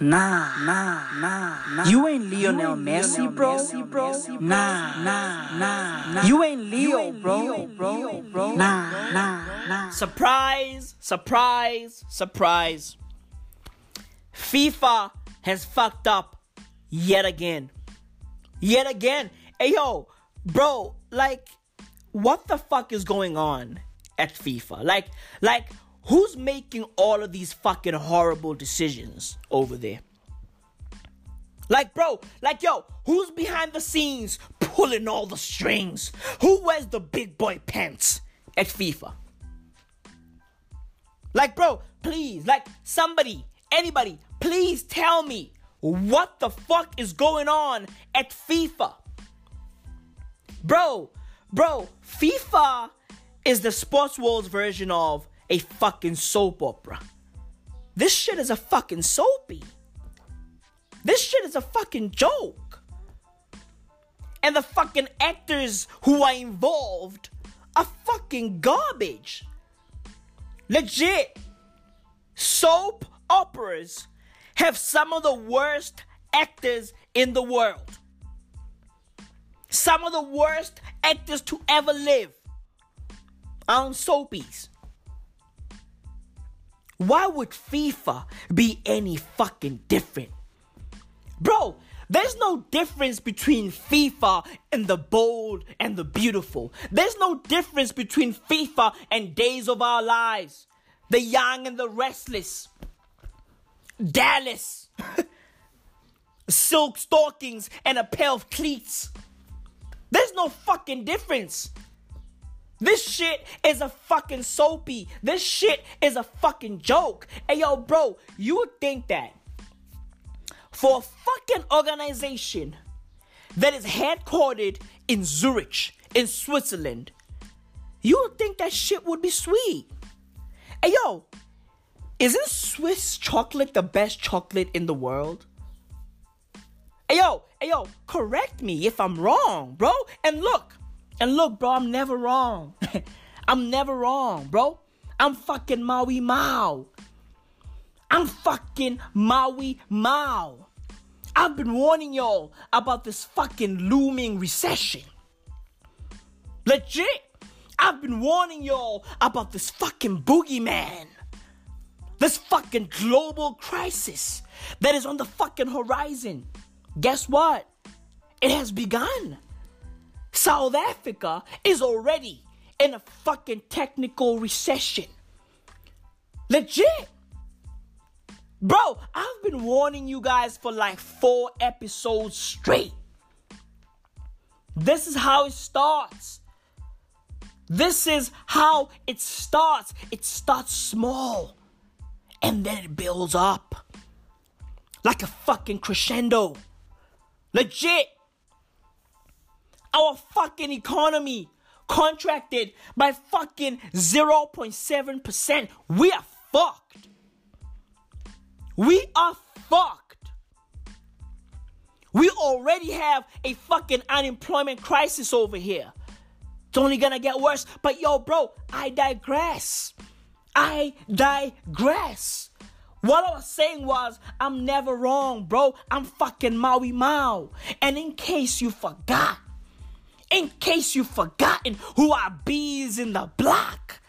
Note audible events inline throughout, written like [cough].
Nah, nah, nah, nah. You ain't Lionel Messi, bro. Nah, nah, nah, nah. You ain't Leo, bro. Nah, nah, nah. Surprise, surprise, surprise. FIFA has fucked up yet again. Yet again. Hey, yo, bro, like, what the fuck is going on at FIFA? Like, like, who's making all of these fucking horrible decisions over there? Like, bro, like, yo, who's behind the scenes pulling all the strings? Who wears the big boy pants at FIFA? Like, bro, please, like, somebody, anybody, please tell me what the fuck is going on at FIFA? Bro, bro, FIFA is the sports world's version of a fucking soap opera. This shit is a fucking soapy. This shit is a fucking joke. And the fucking actors who are involved are fucking garbage. Legit. Soap operas have some of the worst actors in the world. Some of the worst actors to ever live on soapies. Why would FIFA be any fucking different? Bro, there's no difference between FIFA and the bold and the beautiful. There's no difference between FIFA and Days of Our Lives, the young and the restless, Dallas, [laughs] silk stockings and a pair of cleats. There's no fucking difference. This shit is a fucking soapy. This shit is a fucking joke. Hey yo, bro, you would think that for a fucking organization that is headquartered in Zurich, in Switzerland, you would think that shit would be sweet. Hey yo, isn't Swiss chocolate the best chocolate in the world? Hey yo, hey yo, correct me if I'm wrong, bro. And look, and look, bro, I'm never wrong. [laughs] I'm never wrong, bro. I'm fucking Maui Mao. I'm fucking Maui Mao. I've been warning y'all about this fucking looming recession. Legit. I've been warning y'all about this fucking boogeyman. This fucking global crisis that is on the fucking horizon. Guess what? It has begun. South Africa is already in a fucking technical recession. Legit. Bro, I've been warning you guys for like four episodes straight. This is how it starts. This is how it starts. It starts small and then it builds up like a fucking crescendo. Legit. Our fucking economy contracted by fucking 0.7%. We are fucked. We are fucked. We already have a fucking unemployment crisis over here. It's only gonna get worse. But yo, bro, I digress. I digress. What I was saying was, I'm never wrong, bro. I'm fucking Maui Mao. And in case you forgot, in case you've forgotten who our bees in the block,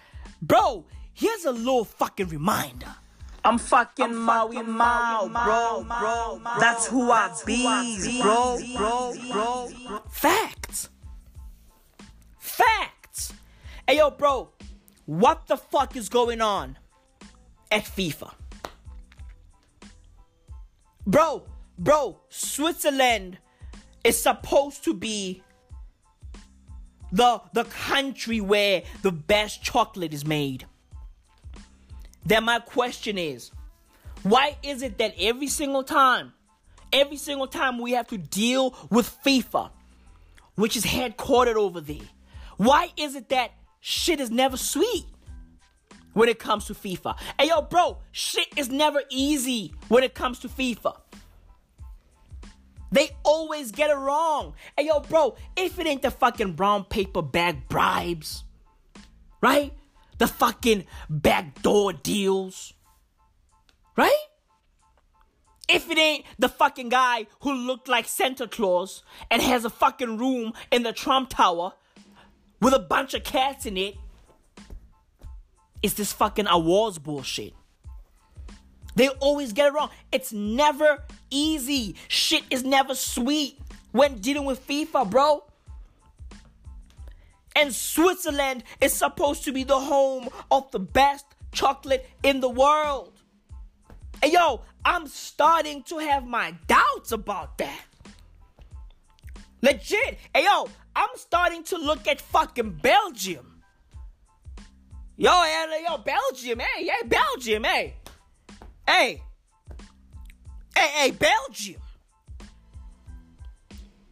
bro, here's a little fucking reminder. I'm fucking I'm Maui Mao, bro, bro, bro. That's who I bees, bro, bro, bro, bro. Facts. Facts. Hey, yo, bro, what the fuck is going on at FIFA? Bro, bro, Switzerland is supposed to be the the country where the best chocolate is made. Then my question is, why is it that every single time, every single time we have to deal with FIFA, which is headquartered over there, why is it that shit is never sweet? when it comes to FIFA. Hey yo, bro, shit is never easy when it comes to FIFA. They always get it wrong. Hey yo, bro, if it ain't the fucking brown paper bag bribes, right? The fucking backdoor deals, right? If it ain't the fucking guy who looked like Santa Claus and has a fucking room in the Trump Tower with a bunch of cats in it, it's this fucking awards bullshit. They always get it wrong. It's never easy. Shit is never sweet when dealing with FIFA, bro. And Switzerland is supposed to be the home of the best chocolate in the world. And yo, I'm starting to have my doubts about that. Legit. Hey yo, I'm starting to look at fucking Belgium. Yo, hey, yo, Belgium, hey, yeah, Belgium, hey. Hey. Hey, hey, Belgium.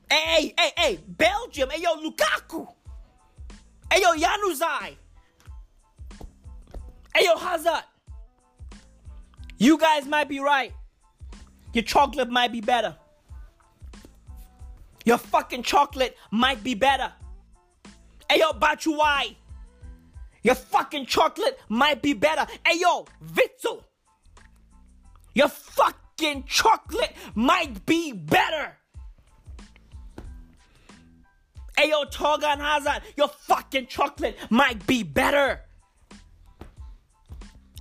Hey, hey, hey, hey, Belgium. Hey, yo, Lukaku. Hey, yo, Januzaj. Hey, yo, Hazard. You guys might be right. Your chocolate might be better. Your fucking chocolate might be better. Hey, yo, Batshuayi. Your fucking chocolate might be better. Hey, yo, Witsel. Your fucking chocolate might be better. Ayo, Torgan Hazard, your fucking chocolate might be better.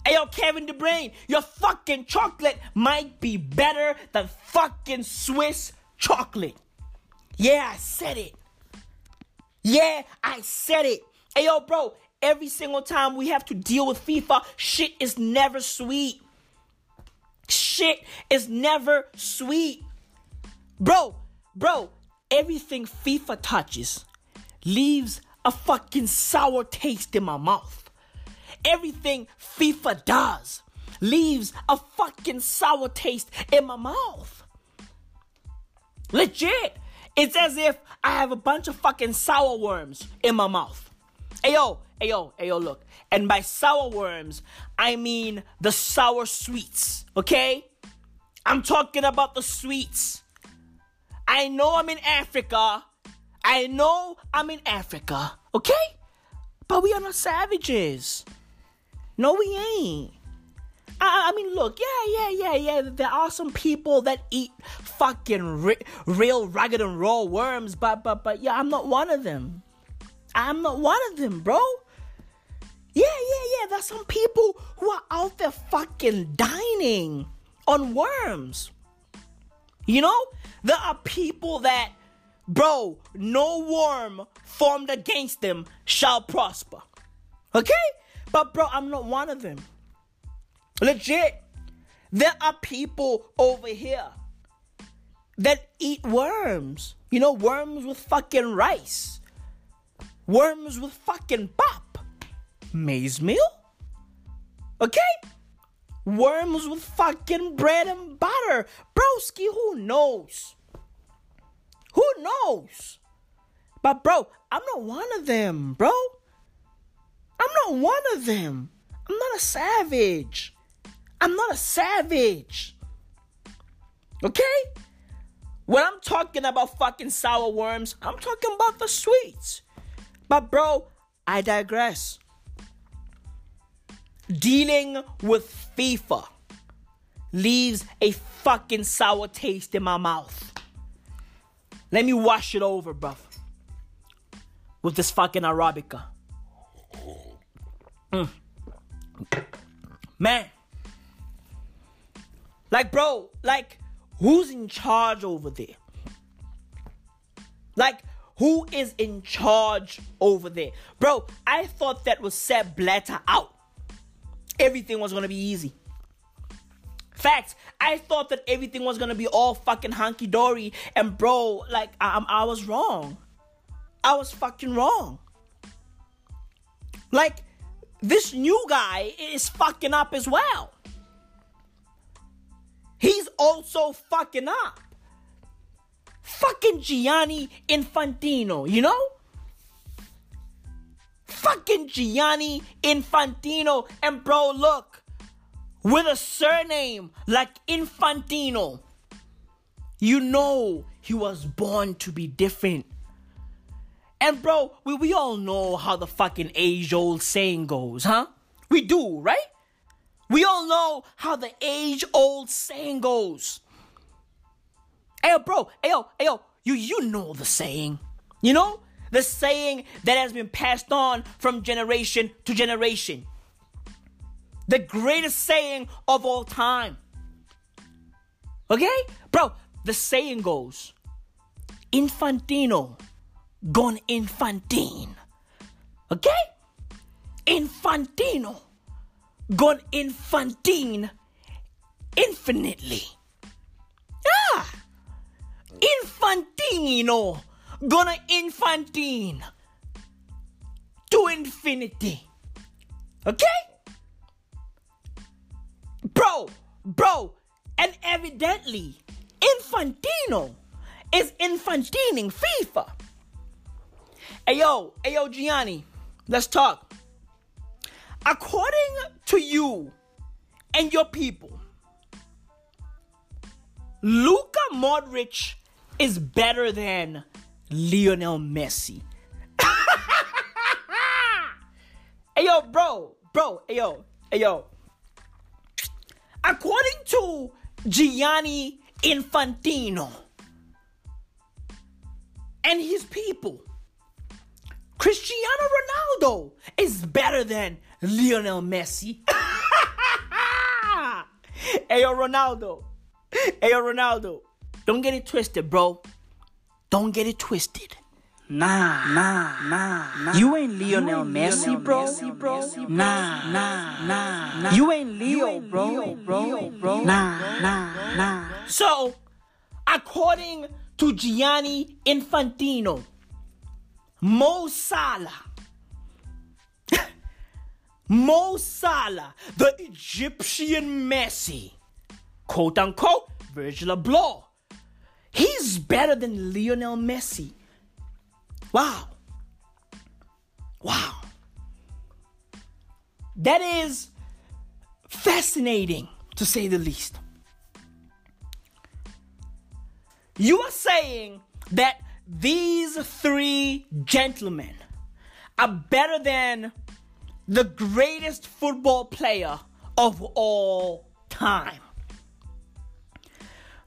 Ayo, Kevin De your fucking chocolate might be better than fucking Swiss chocolate. Yeah, I said it. Yeah, I said it. Ayo, bro, every single time we have to deal with FIFA, shit is never sweet shit is never sweet. Bro, bro, everything FIFA touches leaves a fucking sour taste in my mouth. Everything FIFA does leaves a fucking sour taste in my mouth. Legit. It's as if I have a bunch of fucking sour worms in my mouth. Ayo, ayo, ayo, look. And by sour worms, I mean the sour sweets, okay? I'm talking about the sweets. I know I'm in Africa. I know I'm in Africa, okay? But we are not savages. No, we ain't. I, I mean, look, yeah, yeah, yeah, yeah. There are some people that eat fucking real ragged and raw worms, but, but, but, yeah, I'm not one of them. I'm not one of them, bro. Yeah, yeah, yeah. There's some people who are out there fucking dining on worms. You know, there are people that, bro, no worm formed against them shall prosper. Okay? But, bro, I'm not one of them. Legit. There are people over here that eat worms. You know, worms with fucking rice, worms with fucking pop maize meal? Okay? Worms with fucking bread and butter. Broski, who knows? Who knows? But bro, I'm not one of them, bro. I'm not one of them. I'm not a savage. I'm not a savage. Okay? When I'm talking about fucking sour worms, I'm talking about the sweets. But bro, I digress dealing with FIFA leaves a fucking sour taste in my mouth. Let me wash it over, bruv. With this fucking Arabica. Mm. Man. Like, bro, like, who's in charge over there? Like, who is in charge over there? Bro, I thought that was Sepp Blatter out everything was gonna be easy. Facts. I thought that everything was gonna be all fucking hunky dory, and bro, like I, I was wrong. I was fucking wrong. Like this new guy is fucking up as well. He's also fucking up. Fucking Gianni Infantino, you know? fucking Gianni Infantino. And bro, look, with a surname like Infantino, you know he was born to be different. And bro, we, we all know how the fucking age old saying goes, huh? We do, right? We all know how the age old saying goes. Hey, bro, hey, yo, hey, yo, you, you know the saying. You know? The saying that has been passed on from generation to generation. The greatest saying of all time. Okay? Bro, the saying goes Infantino gone infantine. Okay? Infantino gone infantine infinitely. Infantino gonna infantine to infinity. Okay? Bro, bro, and evidently, Infantino is infantining FIFA. Hey yo, hey yo, Gianni, let's talk. According to you and your people, Luka Modric is better than Lionel Messi. [laughs] hey yo, bro, bro, hey yo, hey yo. According to Gianni Infantino and his people, Cristiano Ronaldo is better than Lionel Messi. [laughs] hey yo, Ronaldo. Hey yo, Ronaldo. Don't get it twisted, bro. Don't get it twisted. Nah, nah, nah, nah. You ain't Lionel Messi, bro. Nah, nah, nah, nah. You ain't Leo, bro, bro, bro. Nah, nah, nah. So, according to Gianni Infantino, Mo Salah, [laughs] Mo Salah, the Egyptian Messi, quote unquote, Virgil Abloh, he's better than Lionel Messi. Wow. Wow. That is fascinating to say the least. You are saying that these three gentlemen are better than the greatest football player of all time.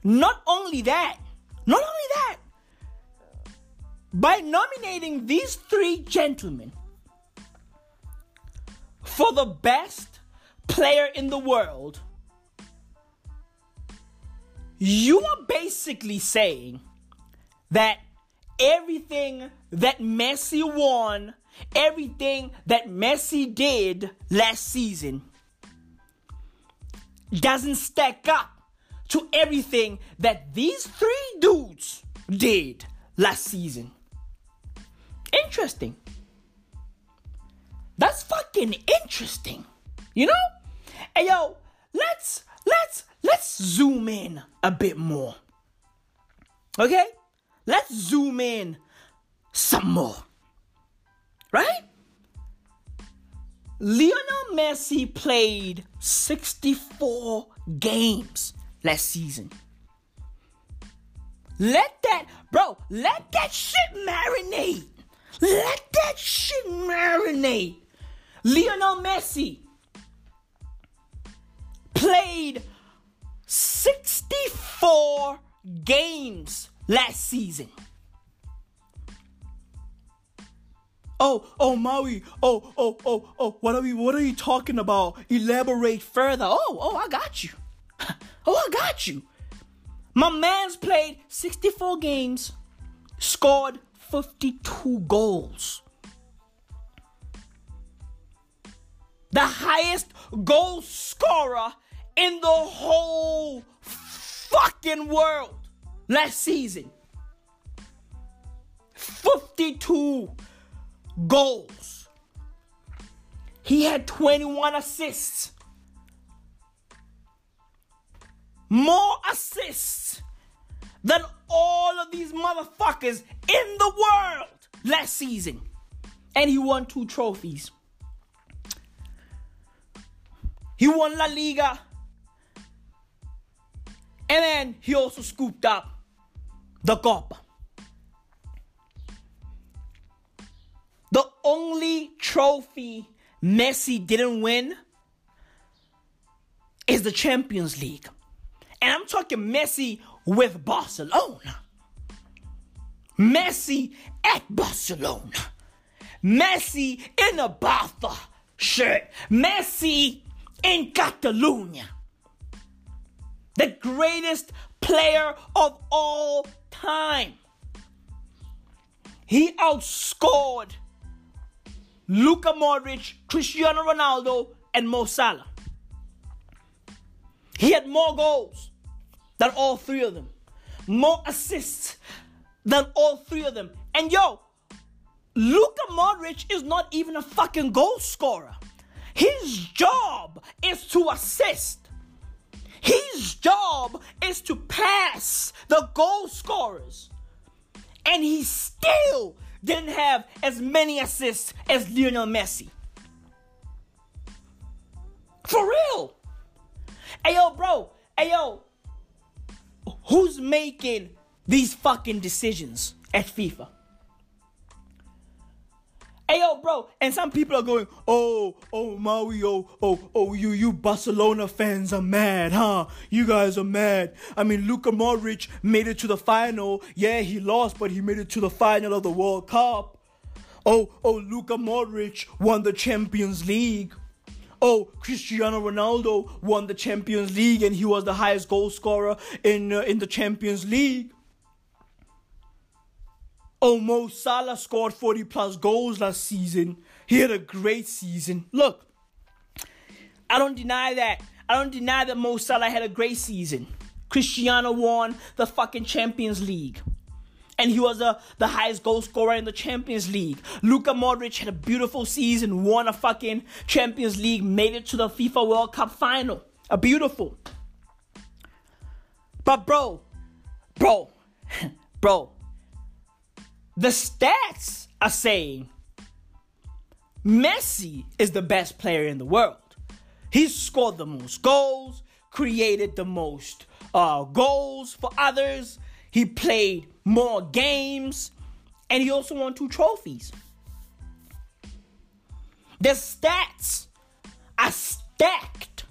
Not only that, not only that, by nominating these three gentlemen for the best player in the world, you are basically saying that everything that Messi won, everything that Messi did last season, doesn't stack up to everything that these three dudes did last season. Interesting. That's fucking interesting. You know? Hey yo, let's let's let's zoom in a bit more. Okay? Let's zoom in some more. Right? Lionel Messi played 64 games last season. Let that, bro, let that shit marinate. Let that shit marinate. Lionel Messi played 64 games last season. Oh, oh, Maui. Oh, oh, oh, oh. What are we? What are you talking about? Elaborate further. Oh, oh, I got you. [laughs] Oh, I got you. My man's played 64 games, scored 52 goals. The highest goal scorer in the whole fucking world last season. 52 goals. He had 21 assists. More assists than all of these motherfuckers in the world last season. And he won two trophies. He won La Liga. And then he also scooped up the Copa. The only trophy Messi didn't win is the Champions League. And I'm talking Messi with Barcelona. Messi at Barcelona. Messi in a Barca shirt. Messi in Catalonia. The greatest player of all time. He outscored Luka Modric, Cristiano Ronaldo, and Mo Salah. He had more goals than all three of them, more assists than all three of them. And yo, Luka Modric is not even a fucking goal scorer. His job is to assist. His job is to pass the goal scorers. And he still didn't have as many assists as Lionel Messi. For real. Hey yo, bro. Hey yo. Who's making these fucking decisions at FIFA? Hey yo, bro, and some people are going, oh, oh, Maui, oh, oh, oh, you, you Barcelona fans are mad, huh? You guys are mad. I mean, Luka Modric made it to the final. Yeah, he lost, but he made it to the final of the World Cup. Oh, oh, Luka Modric won the Champions League. Oh, Cristiano Ronaldo won the Champions League, and he was the highest goal scorer in uh, in the Champions League. Oh, Mo Salah scored 40 plus goals last season. He had a great season. Look, I don't deny that. I don't deny that Mo Salah had a great season. Cristiano won the fucking Champions League. And he was a, the highest goal scorer in the Champions League. Luka Modric had a beautiful season, won a fucking Champions League, made it to the FIFA World Cup final. A beautiful. But bro, bro, [laughs] bro, the stats are saying Messi is the best player in the world. He's scored the most goals, created the most uh, goals for others. He played more games, and he also won two trophies. The stats are stacked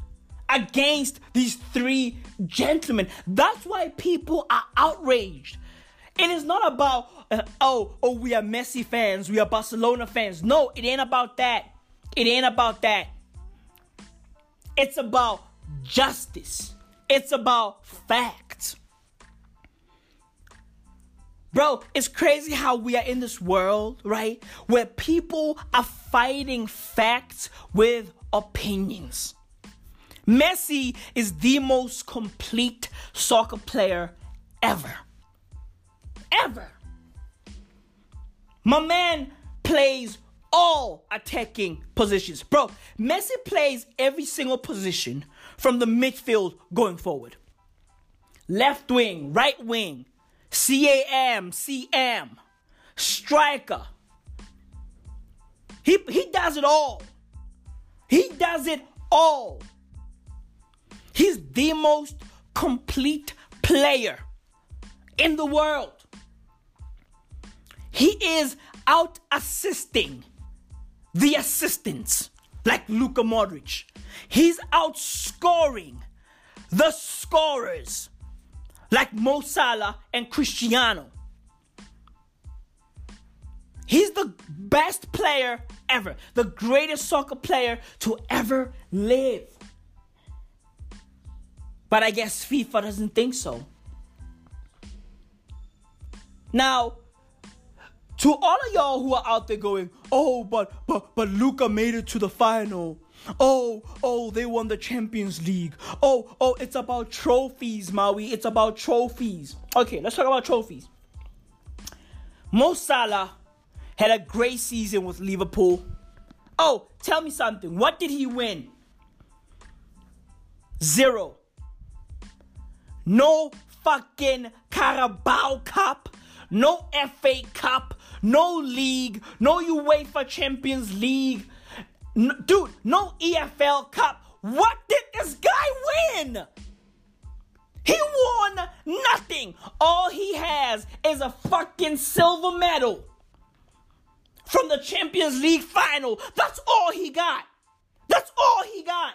against these three gentlemen. That's why people are outraged. It is not about uh, oh, oh, we are Messi fans, we are Barcelona fans. No, it ain't about that. It ain't about that. It's about justice. It's about facts. Bro, it's crazy how we are in this world, right? Where people are fighting facts with opinions. Messi is the most complete soccer player ever. Ever. My man plays all attacking positions. Bro, Messi plays every single position from the midfield going forward. Left wing, right wing, CAM, CM, striker. He, he does it all. He does it all. He's the most complete player in the world. He is out assisting the assistants like Luka Modric. He's outscoring the scorers like Mo Salah and Cristiano. He's the best player ever, the greatest soccer player to ever live. But I guess FIFA doesn't think so. Now, to all of y'all who are out there going, oh, but but but Luka made it to the final. Oh, oh, they won the Champions League. Oh, oh, it's about trophies, Maui. It's about trophies. Okay, let's talk about trophies. Mo Salah had a great season with Liverpool. Oh, tell me something. What did he win? Zero. No fucking Carabao Cup. No FA Cup no league, no UEFA Champions League, no, dude, no EFL Cup. What did this guy win? He won nothing. All he has is a fucking silver medal from the Champions League final. That's all he got. That's all he got.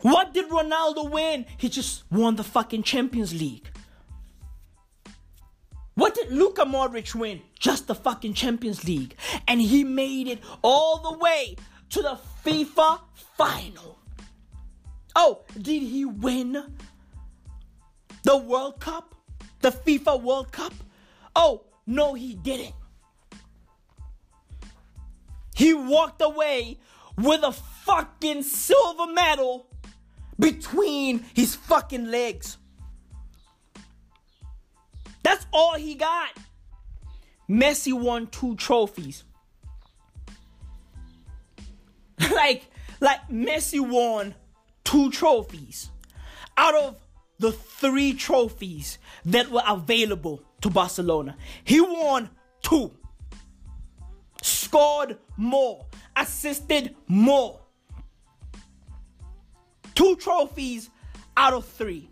What did Ronaldo win? He just won the fucking Champions League. What did Luka Modric win? Just the fucking Champions League. And he made it all the way to the FIFA final. Oh, did he win the World Cup? The FIFA World Cup? Oh, no, he didn't. He walked away with a fucking silver medal between his fucking legs. That's all he got. Messi won two trophies. [laughs] like, like Messi won two trophies out of the three trophies that were available to Barcelona. He won two, scored more, assisted more. Two trophies out of three.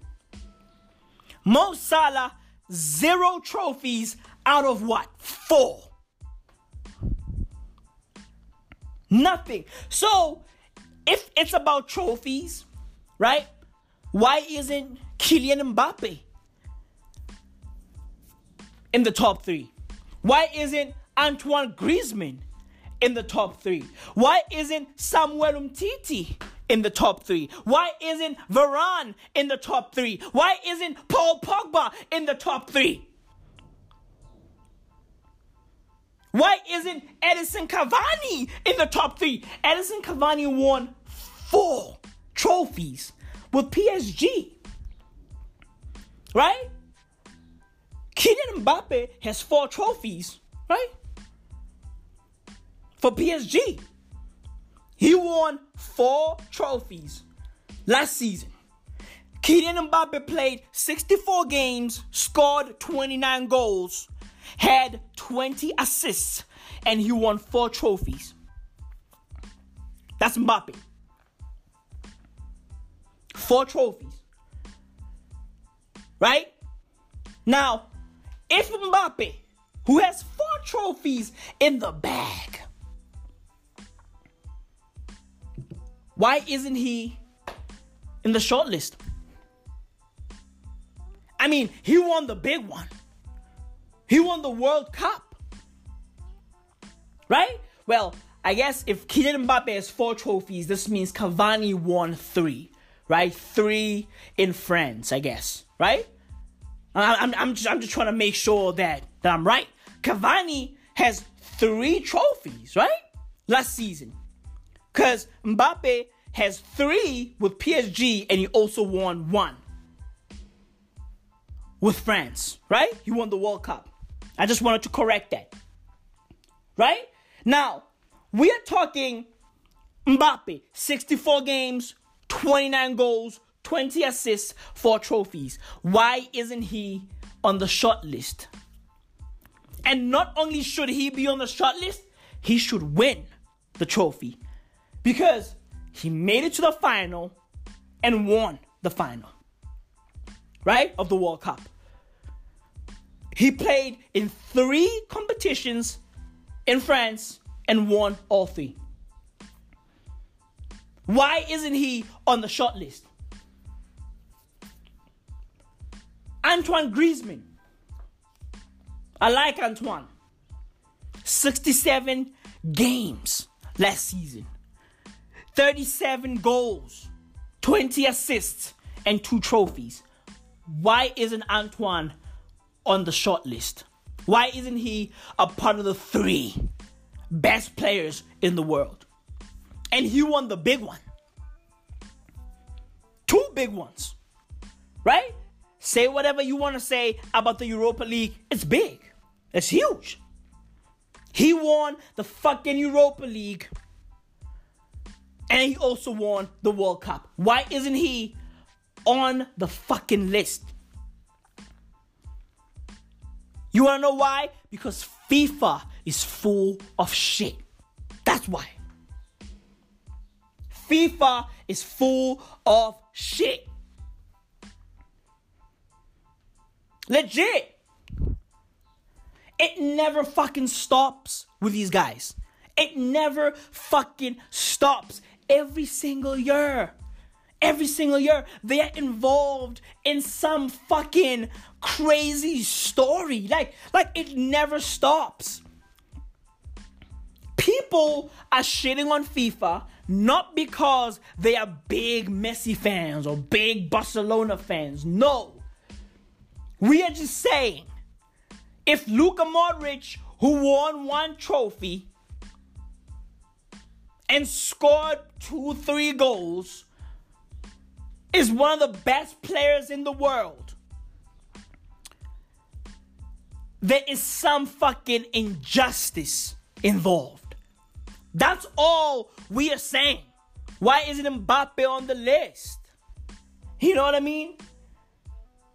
Mo Salah, zero trophies out of what? Four. Nothing. So, if it's about trophies, right? Why isn't Kylian Mbappe in the top three? Why isn't Antoine Griezmann in the top three? Why isn't Samuel Umtiti in the top three? Why isn't Varane in the top three? Why isn't Paul Pogba in the top three? Why isn't Edinson Cavani in the top three? Edinson Cavani won four trophies with PSG. Right? Kylian Mbappe has four trophies, right? For PSG. He won four trophies last season. Kylian Mbappe played 64 games, scored 29 goals, had 20 assists, and he won four trophies. That's Mbappe. Four trophies. Right? Now, if Mbappe, who has four trophies in the bag, why isn't he in the shortlist? I mean, he won the big one. He won the World Cup. Right? Well, I guess if Kylian Mbappe has four trophies, this means Cavani won three. Right? Three in France, I guess. Right? I'm, I'm, just, I'm just trying to make sure that, that I'm right. Cavani has three trophies, right? Last season. Because Mbappe has three with PSG and he also won one with France, right? He won the World Cup. I just wanted to correct that. Right? Now, we are talking Mbappe, 64 games, 29 goals, 20 assists, 4 trophies. Why isn't he on the short list? And not only should he be on the short list, he should win the trophy because he made it to the final and won the final, right? Of the World Cup. He played in three competitions in France and won all three. Why isn't he on the short list? Antoine Griezmann. I like Antoine. 67 games last season, 37 goals, 20 assists, and two trophies. Why isn't Antoine on the short list? Why isn't he a part of the three best players in the world? And he won the big one. Two big ones. Right? Say whatever you want to say about the Europa League. It's big. It's huge. He won the fucking Europa League. And he also won the World Cup. Why isn't he on the fucking list? You wanna know why? Because FIFA is full of shit. That's why. FIFA is full of shit. Legit. It never fucking stops with these guys. It never fucking stops every single year. every single year they are involved in some fucking crazy story. Like, like it never stops. People are shitting on FIFA not because they are big Messi fans or big Barcelona fans. No. We are just saying if Luka Modric, who won one trophy and scored two, three goals, is one of the best players in the world, there is some fucking injustice involved. That's all we are saying. Why isn't Mbappe on the list? You know what I mean?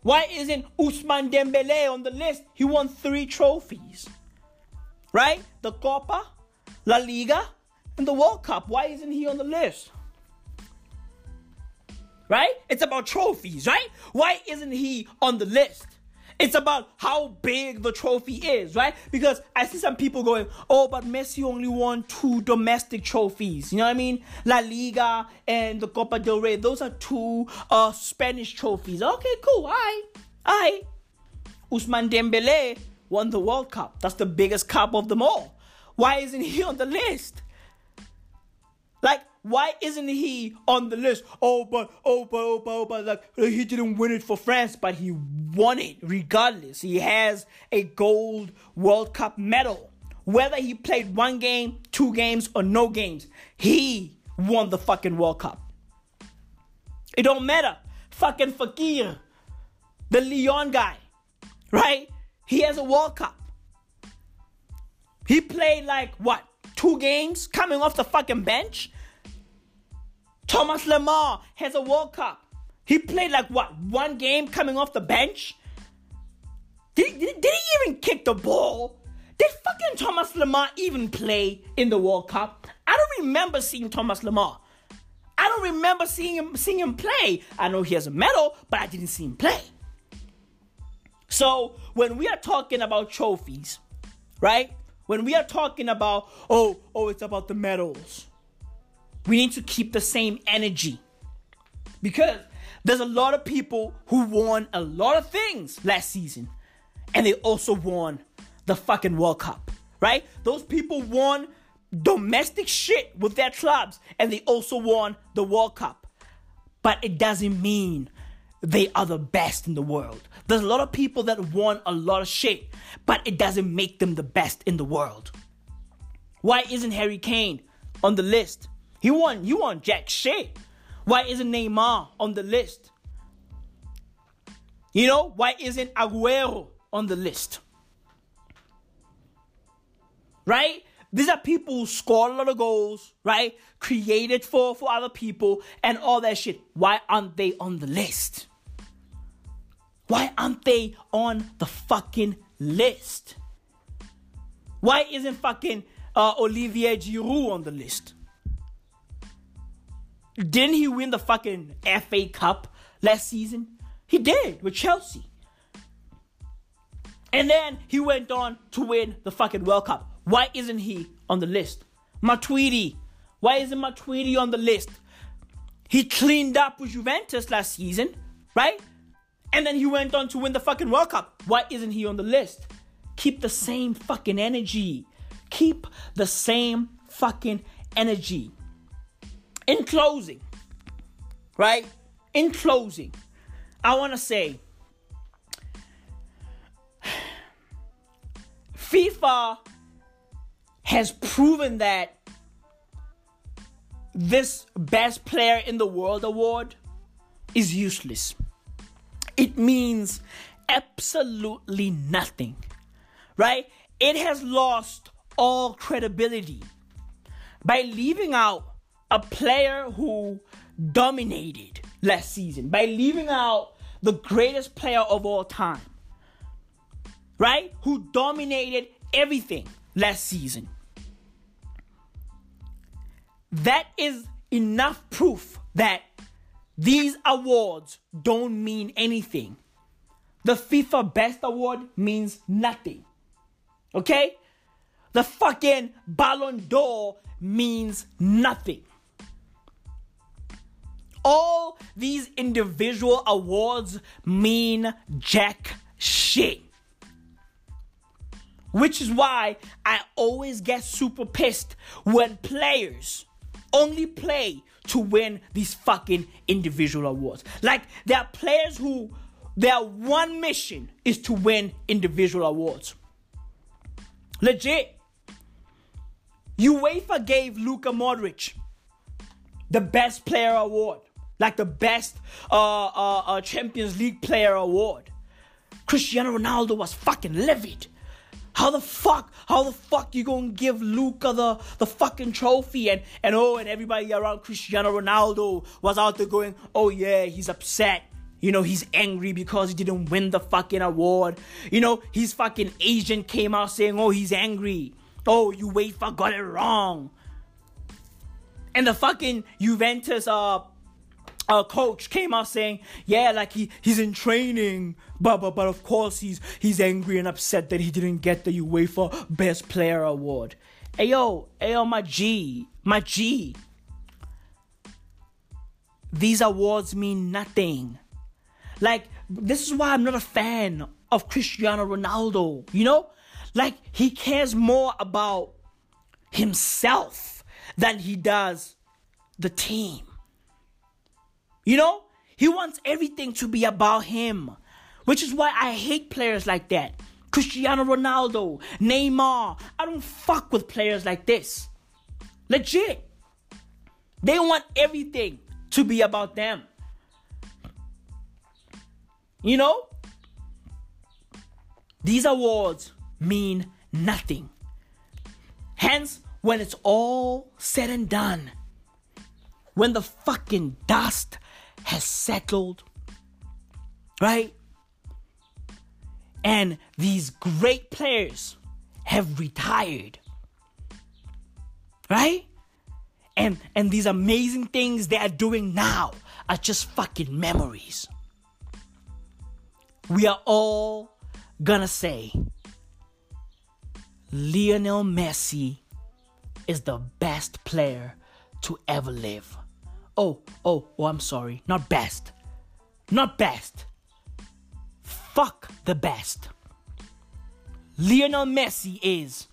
Why isn't Ousmane Dembele on the list? He won three trophies. Right? The Copa, La Liga, and the World Cup. Why isn't he on the list? Right? It's about trophies, right? Why isn't he on the list? It's about how big the trophy is, right? Because I see some people going, oh, but Messi only won two domestic trophies. You know what I mean? La Liga and the Copa del Rey. Those are two uh, Spanish trophies. Okay, cool. I, I, Ousmane Dembele won the World Cup. That's the biggest cup of them all. Why isn't he on the list? Like, why isn't he on the list? Oh, but oh, but oh, but oh, but like he didn't win it for France, but he won it regardless. He has a gold World Cup medal. Whether he played one game, two games, or no games, he won the fucking World Cup. It don't matter. Fucking Fekir, the Lyon guy, right? He has a World Cup. He played like what? Two games coming off the fucking bench? Thomas Lemar has a World Cup. He played like what one game coming off the bench. Did, did, did he even kick the ball? Did fucking Thomas Lemar even play in the World Cup? I don't remember seeing Thomas Lemar. I don't remember seeing him seeing him play. I know he has a medal, but I didn't see him play. So when we are talking about trophies, right? When we are talking about oh oh it's about the medals, we need to keep the same energy. Because there's a lot of people who won a lot of things last season. And they also won the fucking World Cup, right? Those people won domestic shit with their clubs. And they also won the World Cup. But it doesn't mean they are the best in the world. There's a lot of people that won a lot of shit, but it doesn't make them the best in the world. Why isn't Harry Kane on the list? He won. You won jack shit. Why isn't Neymar on the list? You know why isn't Aguero on the list? Right? These are people who scored a lot of goals, right? Created for for other people and all that shit. Why aren't they on the list? Why aren't they on the fucking list? Why isn't fucking uh, Olivier Giroud on the list? Didn't he win the fucking FA Cup last season? He did with Chelsea. And then he went on to win the fucking World Cup. Why isn't he on the list? Matuidi. Why isn't Matuidi on the list? He cleaned up with Juventus last season, right? And then he went on to win the fucking World Cup. Why isn't he on the list? Keep the same fucking energy. Keep the same fucking energy. In closing, right? In closing, I want to say FIFA has proven that this best player in the world award is useless. It means absolutely nothing, right? It has lost all credibility by leaving out a player who dominated last season by leaving out the greatest player of all time, right? Who dominated everything last season. That is enough proof that these awards don't mean anything. The FIFA Best Award means nothing. Okay? The fucking Ballon d'Or means nothing. All these individual awards mean jack shit. Which is why I always get super pissed when players only play to win these fucking individual awards. Like there are players who their one mission is to win individual awards. Legit. UEFA gave Luka Modric the best player award, like the best uh, uh, uh, Champions League player award. Cristiano Ronaldo was fucking livid. How the fuck? How the fuck you gonna give Luka the, the fucking trophy and and oh and everybody around Cristiano Ronaldo was out there going, oh yeah, he's upset. You know, he's angry because he didn't win the fucking award. You know, his fucking agent came out saying, oh, he's angry. Oh, you UEFA got it wrong. And the fucking Juventus uh uh, coach came out saying, yeah, like he he's in training, but but but of course he's he's angry and upset that he didn't get the UEFA Best Player award. Hey yo, hey yo, my G, my G. These awards mean nothing. Like this is why I'm not a fan of Cristiano Ronaldo. You know, like he cares more about himself than he does the team. You know, he wants everything to be about him, which is why I hate players like that. Cristiano Ronaldo, Neymar. I don't fuck with players like this. Legit. They want everything to be about them. You know? These awards mean nothing. Hence, when it's all said and done, when the fucking dust has settled, right? And these great players have retired, right? And and these amazing things they are doing now are just fucking memories. We are all gonna say Lionel Messi is the best player to ever live. Oh, oh, oh, I'm sorry. Not best. Not best. Fuck the best. Lionel Messi is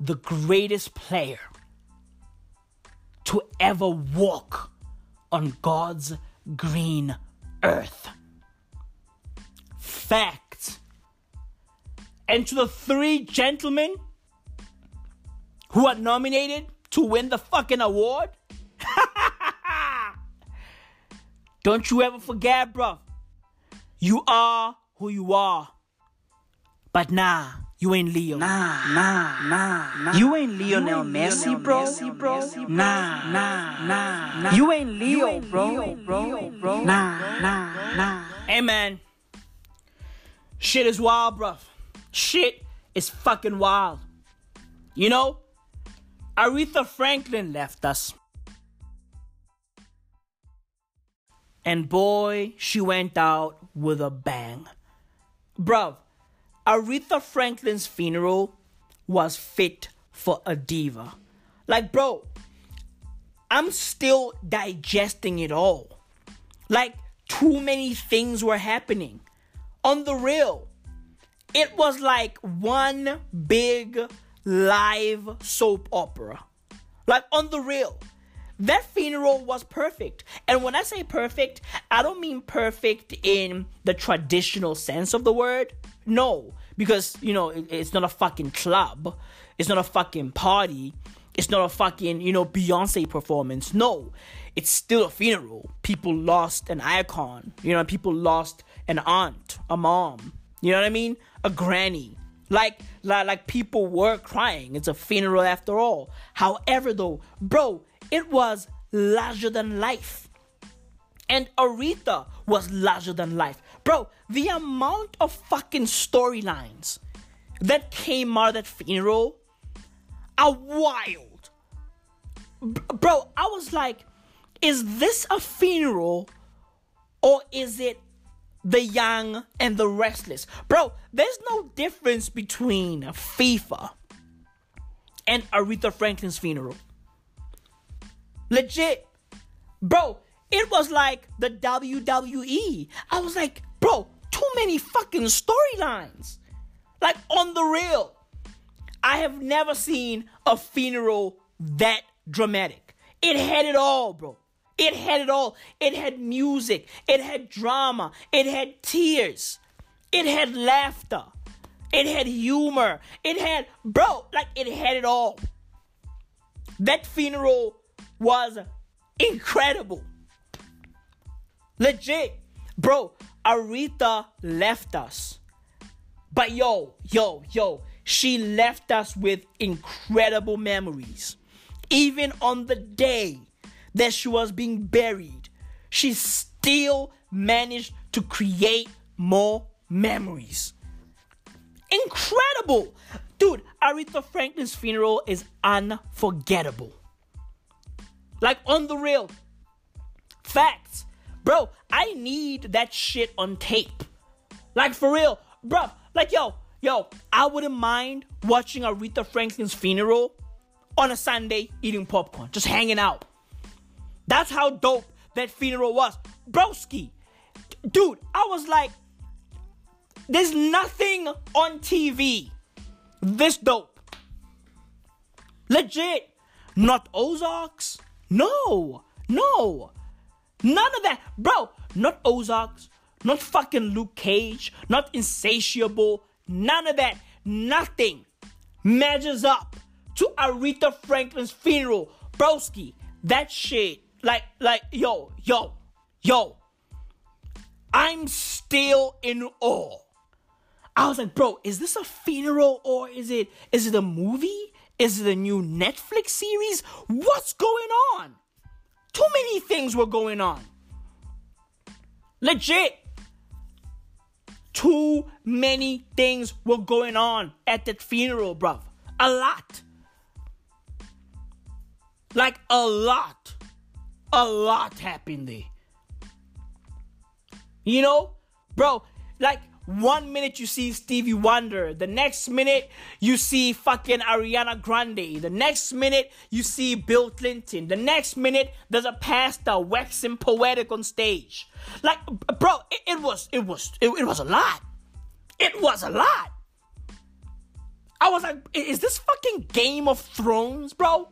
the greatest player to ever walk on God's green earth. Fact. And to the three gentlemen who are nominated to win the fucking award, [laughs] Don't you ever forget, bro. You are who you are. But nah, you ain't Leo. Nah, nah, nah, nah. You ain't Lionel Messi, bro. Nah, nah, nah, nah. You ain't Leo, bro. bro, bro. Nah, nah, nah. Hey, man. Shit is wild, bro. Shit is fucking wild. You know, Aretha Franklin left us. And boy, she went out with a bang. Bruv, Aretha Franklin's funeral was fit for a diva. Like, bro, I'm still digesting it all. Like, too many things were happening. On the real, it was like one big live soap opera. Like, on the real that funeral was perfect. And when I say perfect, I don't mean perfect in the traditional sense of the word. No, because, you know, it's not a fucking club, it's not a fucking party, it's not a fucking, you know, Beyonce performance. No, it's still a funeral. People lost an icon, you know, people lost an aunt, a mom, you know what I mean? A granny. Like, like, like people were crying. It's a funeral after all. However, though, bro, it was larger than life. And Aretha was larger than life. Bro, the amount of fucking storylines that came out of that funeral are wild. Bro, I was like, is this a funeral or is it the young and the restless? Bro, there's no difference between FIFA and Aretha Franklin's funeral. Legit. Bro, it was like the WWE. I was like, bro, too many fucking storylines. Like on the real. I have never seen a funeral that dramatic. It had it all, bro. It had it all. It had music. It had drama. It had tears. It had laughter. It had humor. It had, bro, like it had it all. That funeral was incredible. Legit. Bro, Aretha left us. But yo, yo, yo, she left us with incredible memories. Even on the day that she was being buried, she still managed to create more memories. Incredible! Dude, Aretha Franklin's funeral is unforgettable. Like on the real. Facts. Bro, I need that shit on tape. Like for real. Bro, like yo, yo, I wouldn't mind watching Aretha Franklin's funeral on a Sunday eating popcorn, just hanging out. That's how dope that funeral was. Broski. Dude, I was like, there's nothing on TV this dope. Legit. Not Ozarks. No. No. None of that. Bro, not Ozarks. Not fucking Luke Cage. Not Insatiable. None of that. Nothing measures up to Aretha Franklin's funeral. Broski, that shit. Like, like, yo, yo, yo. I'm still in awe. I was like, bro, is this a funeral or is it is it a movie? Is it a new Netflix series? What's going on? Too many things were going on. Legit. Too many things were going on at that funeral, bruv. A lot. Like a lot. A lot happened there. You know? Bro, like one minute you see Stevie Wonder, the next minute you see fucking Ariana Grande, the next minute you see Bill Clinton, the next minute there's a pastor waxing poetic on stage. Like, bro, it, it was, it was, it, it was a lot. It was a lot. I was like, is this fucking Game of Thrones, bro?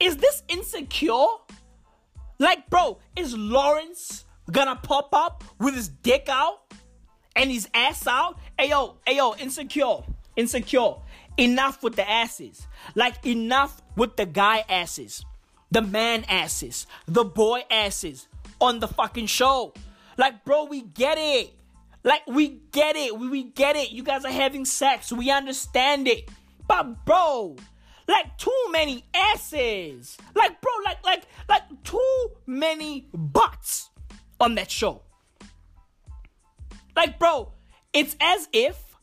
Is this insecure? Like, bro, is Lawrence gonna pop up with his dick out? And his ass out. Ayo, ayo, insecure, insecure. Enough with the asses. Like enough with the guy asses, the man asses, the boy asses on the fucking show. Like, bro, we get it. Like, we get it. We, we get it. You guys are having sex. We understand it. But, bro, like too many asses. Like, bro, like, like, like too many butts on that show. Like, bro, it's as if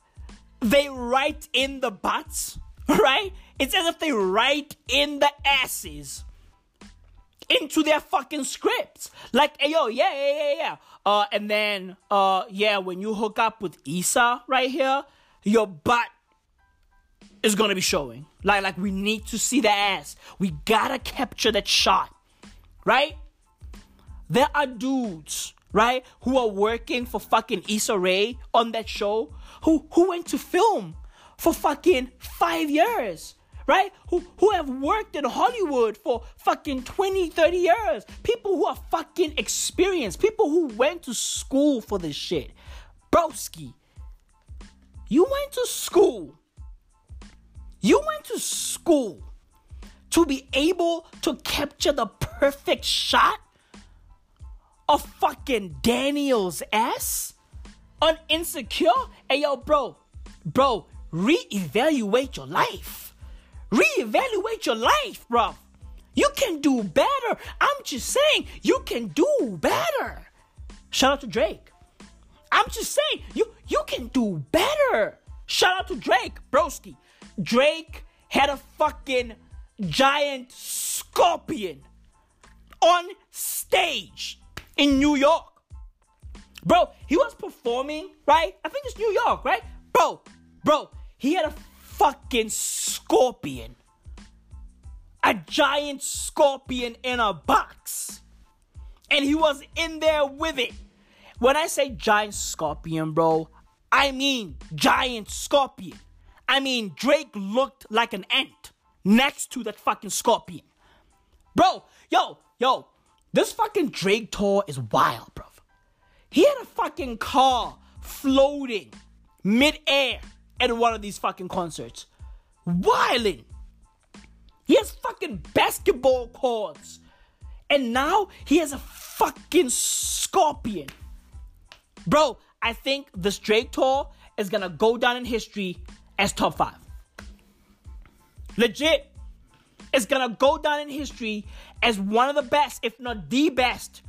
they write in the butts, [laughs] right? It's as if they write in the asses into their fucking scripts. Like, yo, yeah, yeah, yeah, yeah. Uh, and then, uh, yeah, when you hook up with Issa right here, your butt is gonna be showing. Like, like we need to see the ass. We gotta capture that shot, right? There are dudes right? Who are working for fucking Issa Rae on that show, who who went to film for fucking five years, right? Who who have worked in Hollywood for fucking 20, 30 years. People who are fucking experienced, people who went to school for this shit. Broski, you went to school. You went to school to be able to capture the perfect shot of fucking Daniel's ass on Insecure? Hey, yo, bro, bro, reevaluate your life. Reevaluate your life, bro. You can do better. I'm just saying, you can do better. Shout out to Drake. I'm just saying, you you can do better. Shout out to Drake, broski. Drake had a fucking giant scorpion on stage in New York. Bro, he was performing, right? I think it's New York, right? Bro, bro, he had a fucking scorpion. A giant scorpion in a box. And he was in there with it. When I say giant scorpion, bro, I mean giant scorpion. I mean, Drake looked like an ant next to that fucking scorpion. Bro, yo, yo, this fucking Drake tour is wild, bro. He had a fucking car floating midair at one of these fucking concerts. Wildin'. He has fucking basketball courts. And now he has a fucking scorpion. Bro, I think this Drake tour is gonna go down in history as top five. Legit. It's gonna go down in history as one of the best, if not the best,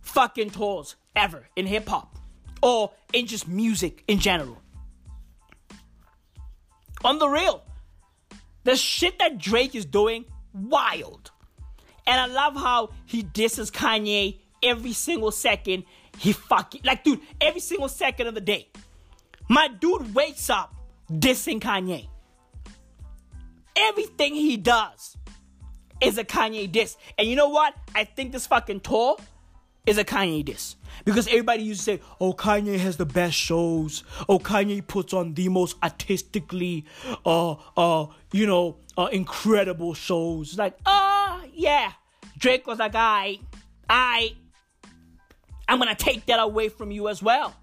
fucking tours ever in hip hop or in just music in general. On the real, the shit that Drake is doing, wild. And I love how he disses Kanye every single second. He fucking, like, dude, every single second of the day. My dude wakes up dissing Kanye. Everything he does is a Kanye diss. And you know what? I think this fucking tour is a Kanye diss. Because everybody used to say, oh, Kanye has the best shows. Oh, Kanye puts on the most artistically, uh, uh, you know, uh, incredible shows. Like, ah, uh, yeah. Drake was like, I, I, I'm gonna take that away from you as well.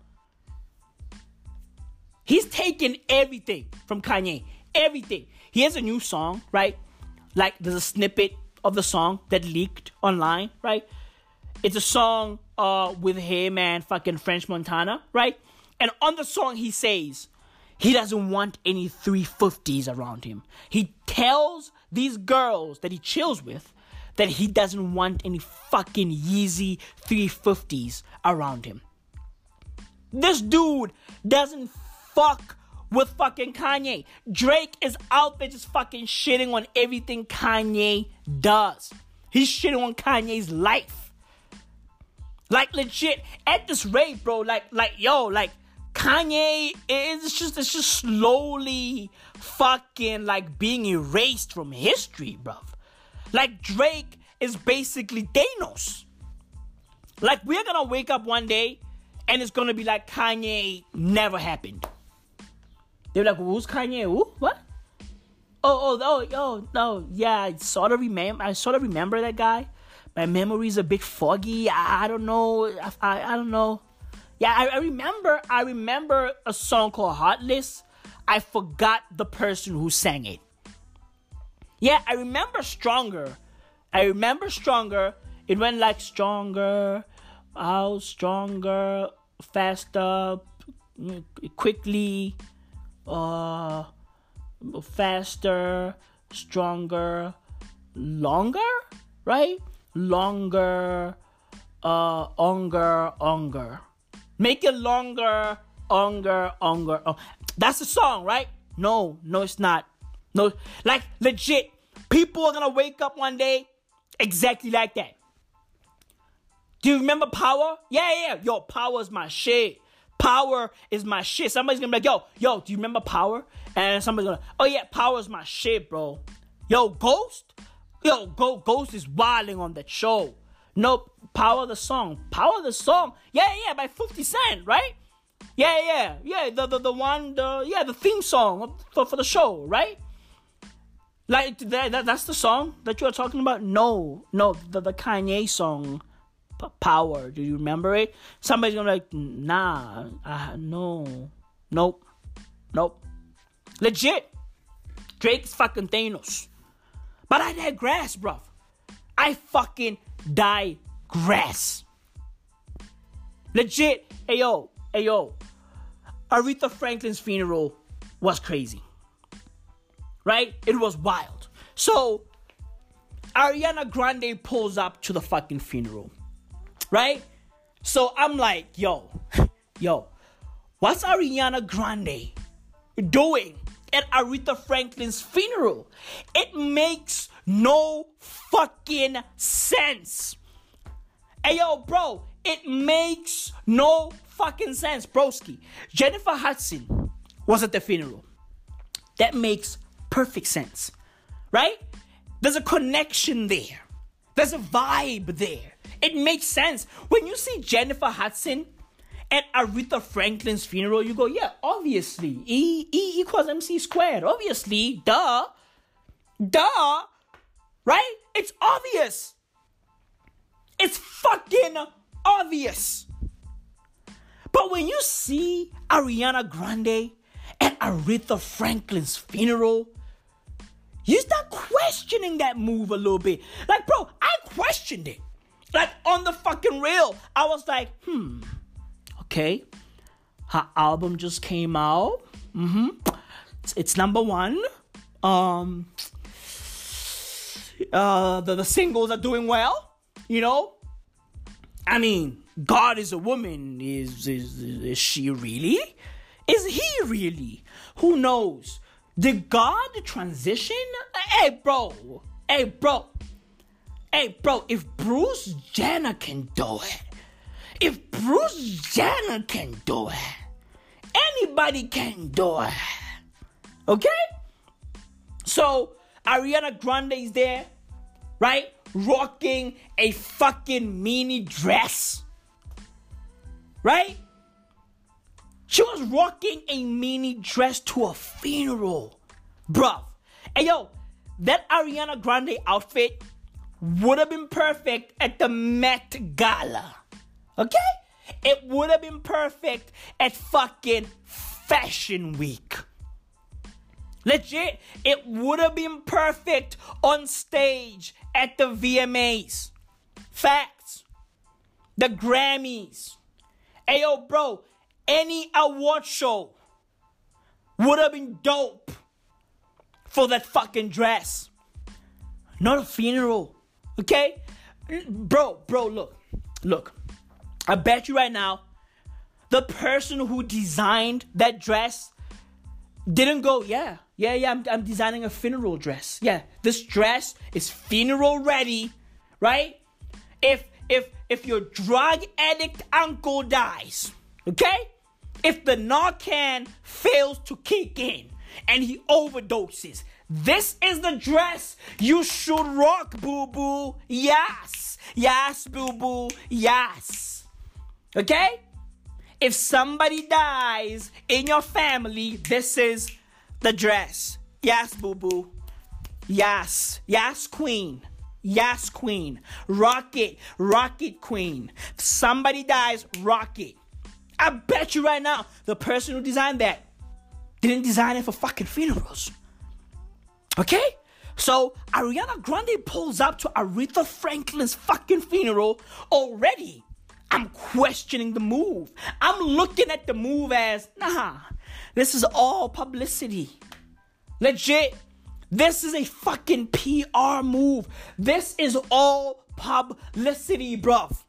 He's taking everything from Kanye. Everything. He has a new song, right? Like, there's a snippet of the song that leaked online, right? It's a song uh, with him and fucking French Montana, right? And on the song, he says he doesn't want any 350s around him. He tells these girls that he chills with that he doesn't want any fucking Yeezy 350s around him. This dude doesn't fuck with fucking Kanye. Drake is out there just fucking shitting on everything Kanye does. He's shitting on Kanye's life. Like legit at this rate, bro. Like like yo, like Kanye is just it's just slowly fucking like being erased from history, bro. Like Drake is basically Thanos. Like we're gonna wake up one day and it's gonna be like Kanye never happened. They're like, who's Kanye? Who? What? Oh, oh, oh, oh, no, yeah, I sort of remember. I sort of remember that guy my memory's a bit foggy. I, I don't know. I, I, I, don't know. Yeah, I, I remember. I remember a song called Heartless. I forgot the person who sang it. Yeah, I remember Stronger. I remember Stronger. It went like stronger, out stronger, faster, mm, quickly, uh, faster, stronger, longer, right? longer, uh, longer, longer. Make it longer, longer, longer. Oh. That's the song, right? No, no, it's not. No, like legit. People are gonna wake up one day exactly like that. Do you remember Power? Yeah, yeah. Yo, Power is my shit. Power is my shit. Somebody's gonna be like, yo, yo, do you remember Power? And somebody's gonna, oh yeah, Power is my shit, bro. Yo, Ghost? Yo, Go Ghost is wilding on that show. Nope, Power the Song. Power the Song. Yeah, yeah, by 50 Cent, right? Yeah, yeah, yeah. The the, the one, the yeah, the theme song for, for the show, right? Like that, that that's the song that you are talking about. No, no, the the Kanye song, Power. Do you remember it? Somebody's gonna be like, nah, uh, no, nope, nope. Legit, Drake's fucking Thanos. But I digress, bruv. I fucking digress. Legit. Hey yo, hey yo. Aretha Franklin's funeral was crazy. Right? It was wild. So, Ariana Grande pulls up to the fucking funeral. Right? So I'm like, yo, [laughs] yo, what's Ariana Grande doing at Aretha Franklin's funeral. It makes no fucking sense. Hey yo, bro, it makes no fucking sense, broski. Jennifer Hudson was at the funeral. That makes perfect sense, right? There's a connection there. There's a vibe there. It makes sense. When you see Jennifer Hudson at Aretha Franklin's funeral, you go, yeah, obviously. E, e equals MC squared. Obviously. Duh. Duh. Right? It's obvious. It's fucking obvious. But when you see Ariana Grande at Aretha Franklin's funeral, you start questioning that move a little bit. Like, bro, I questioned it. Like, on the fucking real. I was like, hmm, okay. Her album just came out. Mm-hmm. It's, it's number one. Um, uh, the, the singles are doing well, you know? I mean, God is a woman. Is, is, is she really? Is he really? Who knows? Did God transition? Hey, bro. Hey, bro. Hey, bro, if Bruce Jenner can do it, if Bruce Jenner can do it, anybody can do it. Okay? So, Ariana Grande is there, right? Rocking a fucking mini dress. Right? She was rocking a mini dress to a funeral. Bruv. Hey yo, that Ariana Grande outfit would have been perfect at the Met Gala. Okay? It would have been perfect at fucking Fashion Week. Legit, it would have been perfect on stage at the VMAs. Facts. The Grammys. Hey yo, bro, any award show would have been dope for that fucking dress. Not a funeral. Okay? Bro, bro, look. Look. I bet you right now, the person who designed that dress didn't go, yeah, yeah, yeah, I'm, I'm designing a funeral dress. Yeah, this dress is funeral ready, right? If if if your drug addict uncle dies, okay? If the Narcan fails to kick in and he overdoses, this is the dress you should rock, boo boo. Yes, yes, boo boo, yes. Okay? If somebody dies in your family, this is the dress. Yes, boo boo. Yes, yes, queen. Yes, queen. Rocket, rocket queen. If somebody dies, rocket. I bet you right now, the person who designed that didn't design it for fucking funerals. Okay? So Ariana Grande pulls up to Aretha Franklin's fucking funeral already. I'm questioning the move. I'm looking at the move as, nah, this is all publicity. Legit. This is a fucking PR move. This is all publicity, bruv.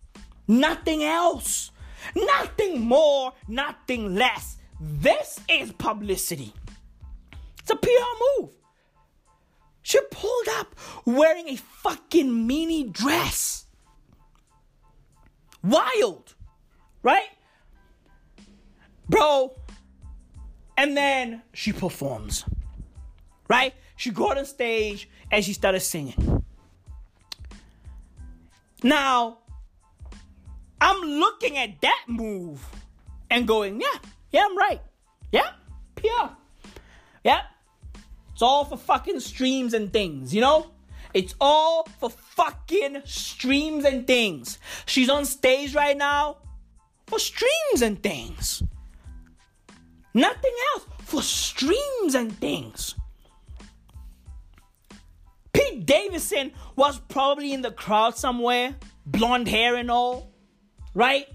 Nothing else. Nothing more, nothing less. This is publicity. It's a PR move. She pulled up wearing a fucking mini dress. Wild, right? Bro. And then she performs, right? She got on stage and she started singing. Now, I'm looking at that move and going, yeah, yeah, I'm right. Yeah, PR. Yeah. It's all for fucking streams and things, you know? It's all for fucking streams and things. She's on stage right now for streams and things. Nothing else for streams and things. Pete Davidson was probably in the crowd somewhere, blonde hair and all right?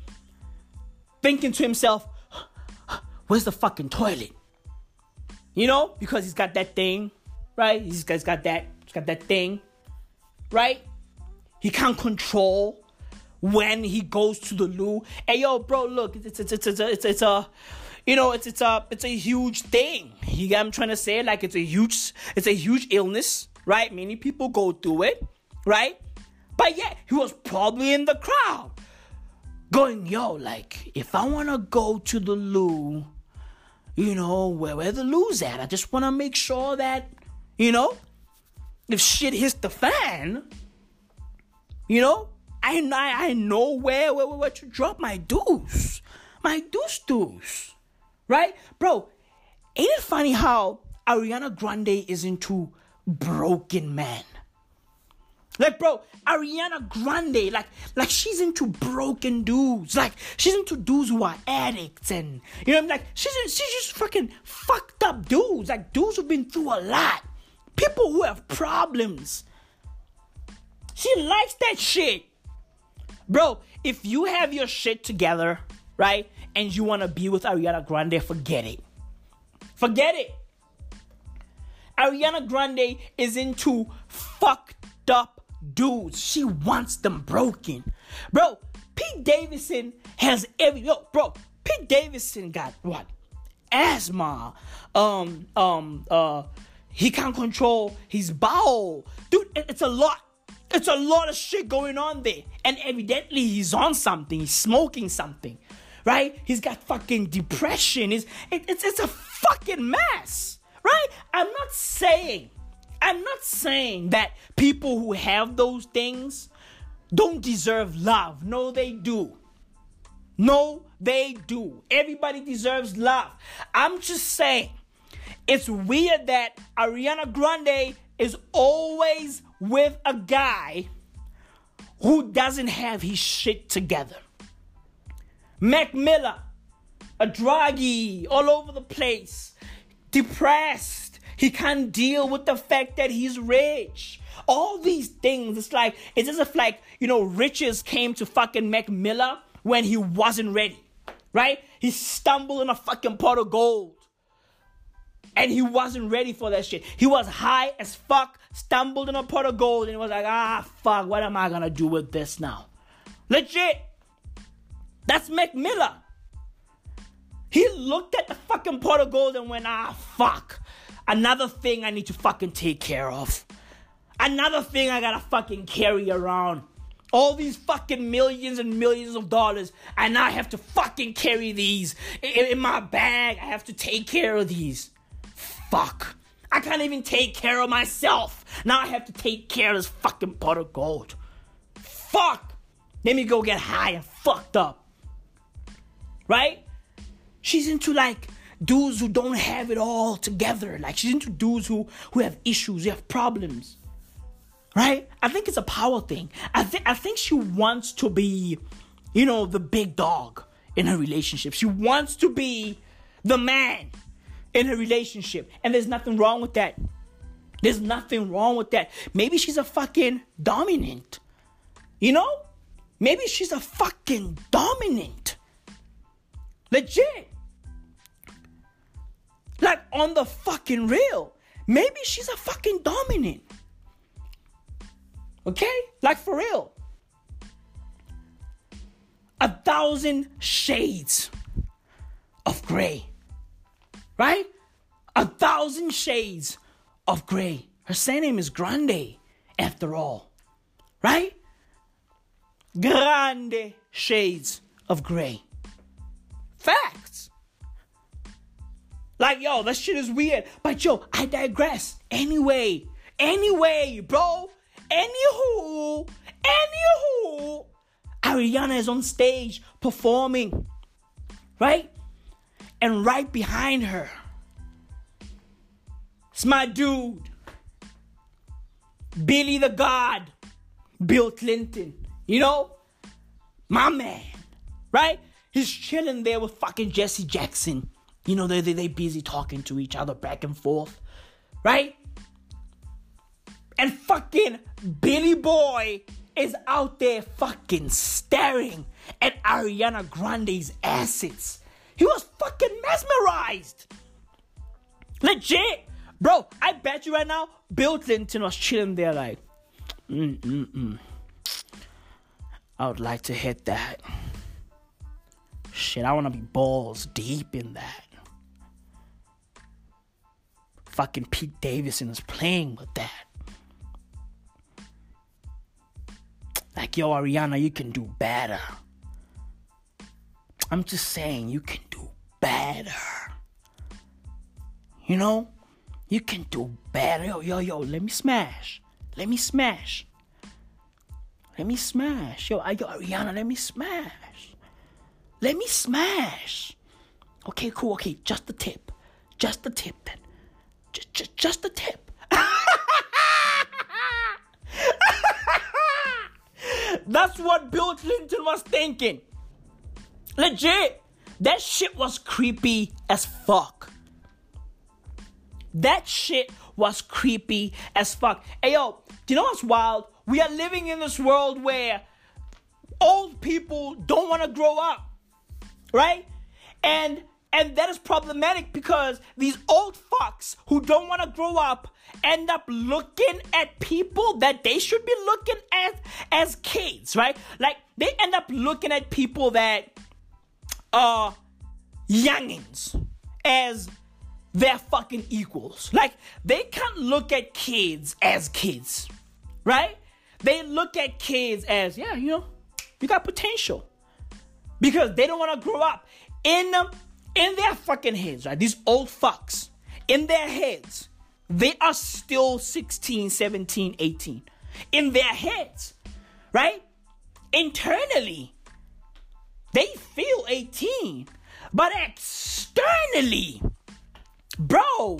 Thinking to himself, where's the fucking toilet? You know, because he's got that thing, right? He's got, he's got that, he's got that thing, right? He can't control when he goes to the loo. Hey, yo, bro, look, it's it's it's it's a, it's, it's a you know, it's it's a it's a huge thing. You I'm trying to say like it's a huge it's a huge illness, right? Many people go through it, right? But yeah, he was probably in the crowd going, yo, like, if I want to go to the loo, you know, where, where the loos at, I just want to make sure that, you know, if shit hits the fan, you know, I, I, I know where, where, where to drop my deuce. My deuce deuce. Right? Bro, ain't it funny how Ariana Grande is into broken men? Like, bro, Ariana Grande, like, like she's into broken dudes. Like, she's into dudes who are addicts, and you know, I'm like she's she's just fucking fucked up dudes. Like dudes who've been through a lot, people who have problems. She likes that shit, bro. If you have your shit together, right, and you wanna be with Ariana Grande, forget it. Forget it. Ariana Grande is into fucked up dudes. She wants them broken. Bro, Pete Davidson has every yo, bro, Pete Davidson got what? Asthma. Um, um, uh, he can't control his bowel. Dude, it's a lot. It's a lot of shit going on there. And evidently he's on something. He's smoking something. Right? He's got fucking depression. It's, it, it's, it's a fucking mess. Right? I'm not saying I'm not saying that people who have those things don't deserve love. No, they do. No, they do. Everybody deserves love. I'm just saying it's weird that Ariana Grande is always with a guy who doesn't have his shit together. Mac Miller, a druggie all over the place, depressed he can't deal with the fact that he's rich. All these things. It's like, it's as if like, you know, riches came to fucking Mac Miller when he wasn't ready. Right? He stumbled in a fucking pot of gold. And he wasn't ready for that shit. He was high as fuck, stumbled in a pot of gold, and he was like, ah, fuck, what am I gonna do with this now? Legit. That's Mac Miller. He looked at the fucking pot of gold and went, ah, fuck. Another thing I need to fucking take care of. Another thing I gotta fucking carry around. All these fucking millions and millions of dollars, and I have to fucking carry these in, in my bag. I have to take care of these. Fuck. I can't even take care of myself. Now I have to take care of this fucking pot of gold. Fuck. Let me go get high and fucked up. Right? She's into like dudes who don't have it all together. Like she's into dudes who who have issues, who have problems. Right? I think it's a power thing. I think I think she wants to be, you know, the big dog in her relationship. She wants to be the man in her relationship. And there's nothing wrong with that. There's nothing wrong with that. Maybe she's a fucking dominant. You know? Maybe she's a fucking dominant. Legit. Like on the fucking real. Maybe she's a fucking dominant. Okay? Like for real. A thousand shades of gray. Right? A thousand shades of gray. Her surname is Grande, after all. Right? Grande shades of gray. Facts. Like, yo, that shit is weird. But yo, I digress. Anyway, anyway, bro. Anywho, anywho, Ariana is on stage performing, right? And right behind her, it's my dude, Billy the God, Bill Clinton. You know, my man, right? He's chilling there with fucking Jesse Jackson. You know, they, they, they busy talking to each other back and forth, right? And fucking Billy Boy is out there fucking staring at Ariana Grande's assets. He was fucking mesmerized. Legit. Bro, I bet you right now, Bill Clinton was chilling there like, mm mm mm. I would like to hit that. Shit, I want to be balls deep in that fucking Pete Davidson is playing with that. Like, yo, Ariana, you can do better. I'm just saying, you can do better. You know? You can do better. Yo, yo, yo, let me smash. Let me smash. Let me smash. Yo, yo, Ariana, let me smash. Let me smash. Okay, cool. Okay, just the tip. Just the tip then. Just, just, just tip. [laughs] That's what Bill Clinton was thinking. Legit. That shit was creepy as fuck. That shit was creepy as fuck. Hey yo, do you know what's wild? We are living in this world where old people don't want to grow up. Right? And and that is problematic because these old fucks who don't want to grow up end up looking at people that they should be looking at as kids, right? Like they end up looking at people that are youngins as their fucking equals. Like they can't look at kids as kids, right? They look at kids as, yeah, you know, you got potential. Because they don't want to grow up. In in their fucking heads, right? These old fucks, in their heads, they are still 16, 17, 18. In their heads, right? Internally, they feel 18. But externally, bro,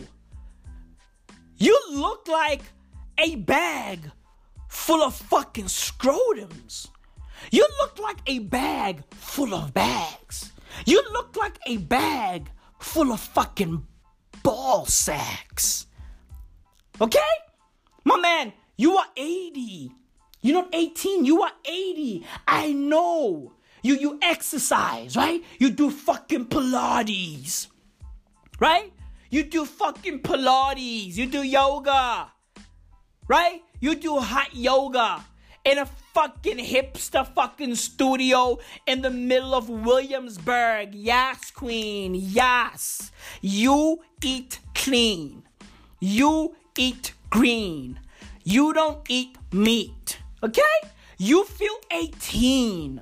you look like a bag full of fucking scrotums. You look like a bag full of bags. You look like a bag full of fucking ball sacks. Okay? My man, you are 80. You're not 18, you are 80. I know. You you exercise, right? You do fucking Pilates. Right? You do fucking Pilates. You do yoga. Right? You do hot yoga in a fucking hipster fucking studio in the middle of Williamsburg. Yes, queen. Yes. You eat clean. You eat green. You don't eat meat. Okay? You feel 18.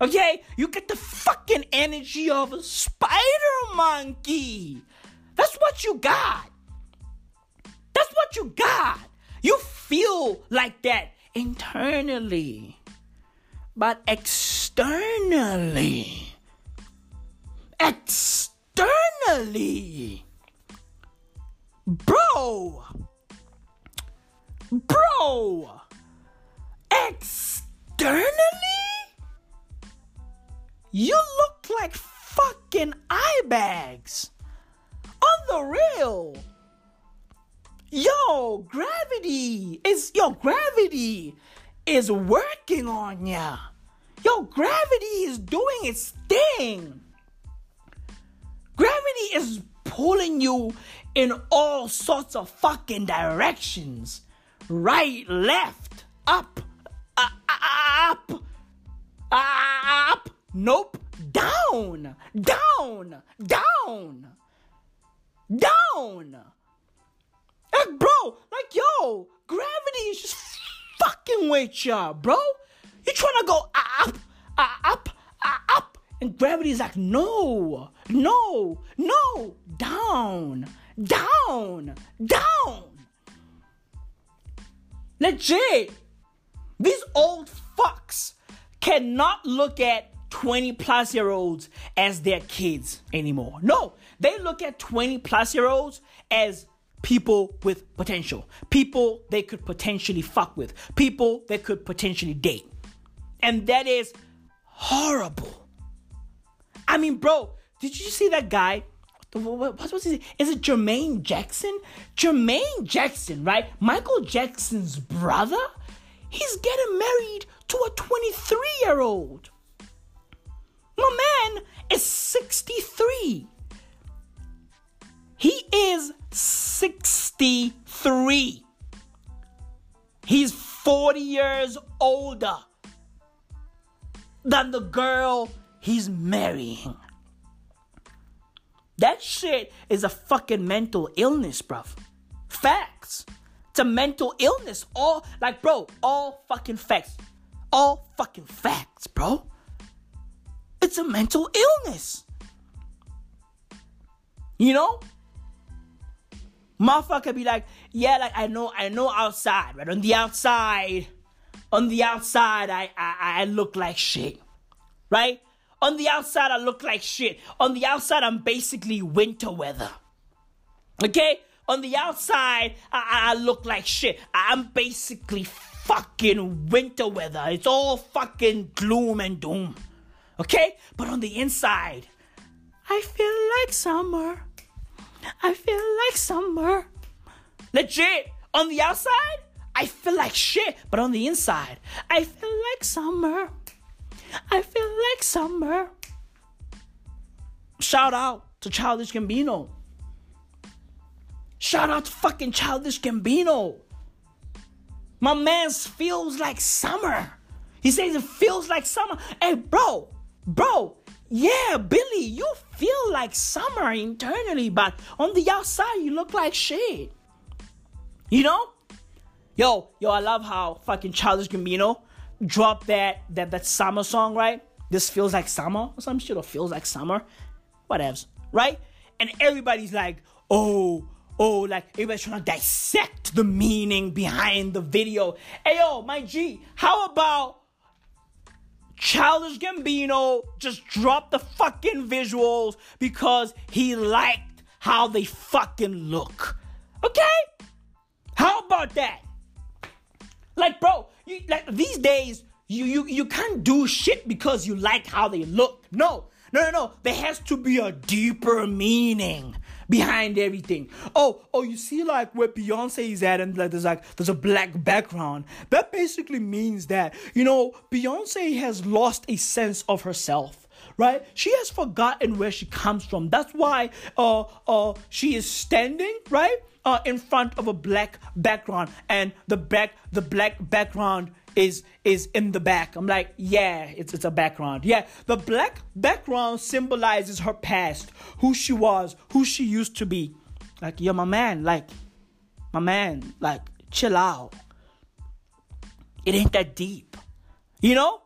Okay? You get the fucking energy of a spider monkey. That's what you got. That's what you got. You feel like that internally, but externally. Externally. Bro. Bro. Externally? You look like fucking eye bags. On the real. Yo, gravity is yo gravity is working on ya. Yo, gravity is doing its thing. Gravity is pulling you in all sorts of fucking directions. Right, left, up, uh, up, up. Nope, down, down, down, down. Like, bro, like, yo, gravity is just fucking with ya, bro. You trying to go up, up, up, and gravity is like, no, no, no, down, down, down. Legit. These old fucks cannot look at 20 plus year olds as their kids anymore. No, they look at 20 plus year olds as people with potential, people they could potentially fuck with, people they could potentially date. And that is horrible. I mean, bro, did you see that guy? What, was his Is it Jermaine Jackson? Jermaine Jackson, right? Michael Jackson's brother? He's getting married to a 23 year old. My man is 63. He is 63. He's 40 years older than the girl he's marrying. That shit is a fucking mental illness, bruv. Facts. It's a mental illness. All, like, bro, all fucking facts. All fucking facts, bro. It's a mental illness. You know? Motherfucker be like, yeah, like I know, I know outside, right? On the outside, On the outside, I, I, I look like shit. Right? On the outside, I look like shit. On the outside, I'm basically winter weather. Okay? On the outside, I, I look like shit. I'm basically fucking winter weather. It's all fucking gloom and doom. Okay? But on the inside, I feel like summer. I feel like summer. Legit. On the outside, I feel like shit. But on the inside, I feel like summer. I feel like summer. Shout out to Childish Gambino. Shout out to fucking Childish Gambino. My man feels like summer. He says it feels like summer. Hey, bro, bro, yeah, Billy, you feel like summer internally, but on the outside, you look like shit. You know? Yo, yo, I love how fucking Childish Gambino dropped that that that summer song, right? This feels like summer or some shit, or feels like summer, whatevs, right? And everybody's like, oh, oh, like everybody's trying to dissect the meaning behind the video. Hey, yo, my G, how about Childish Gambino just dropped the fucking visuals because he liked how they fucking look. Okay? How about that? Like, bro, you, like these days, you, you you can't do shit because you like how they look. No, no, no, no. There has to be a deeper meaning behind everything. Oh, oh, you see like where Beyonce is at and like there's like there's a black background. That basically means that, you know, Beyonce has lost a sense of herself. Right? She has forgotten where she comes from. That's why uh uh she is standing, right? Uh in front of a black background and the back the black background is is in the back. I'm like, yeah, it's it's a background. Yeah, the black background symbolizes her past, who she was, who she used to be. Like, you're my man, like my man, like chill out. It ain't that deep. You know?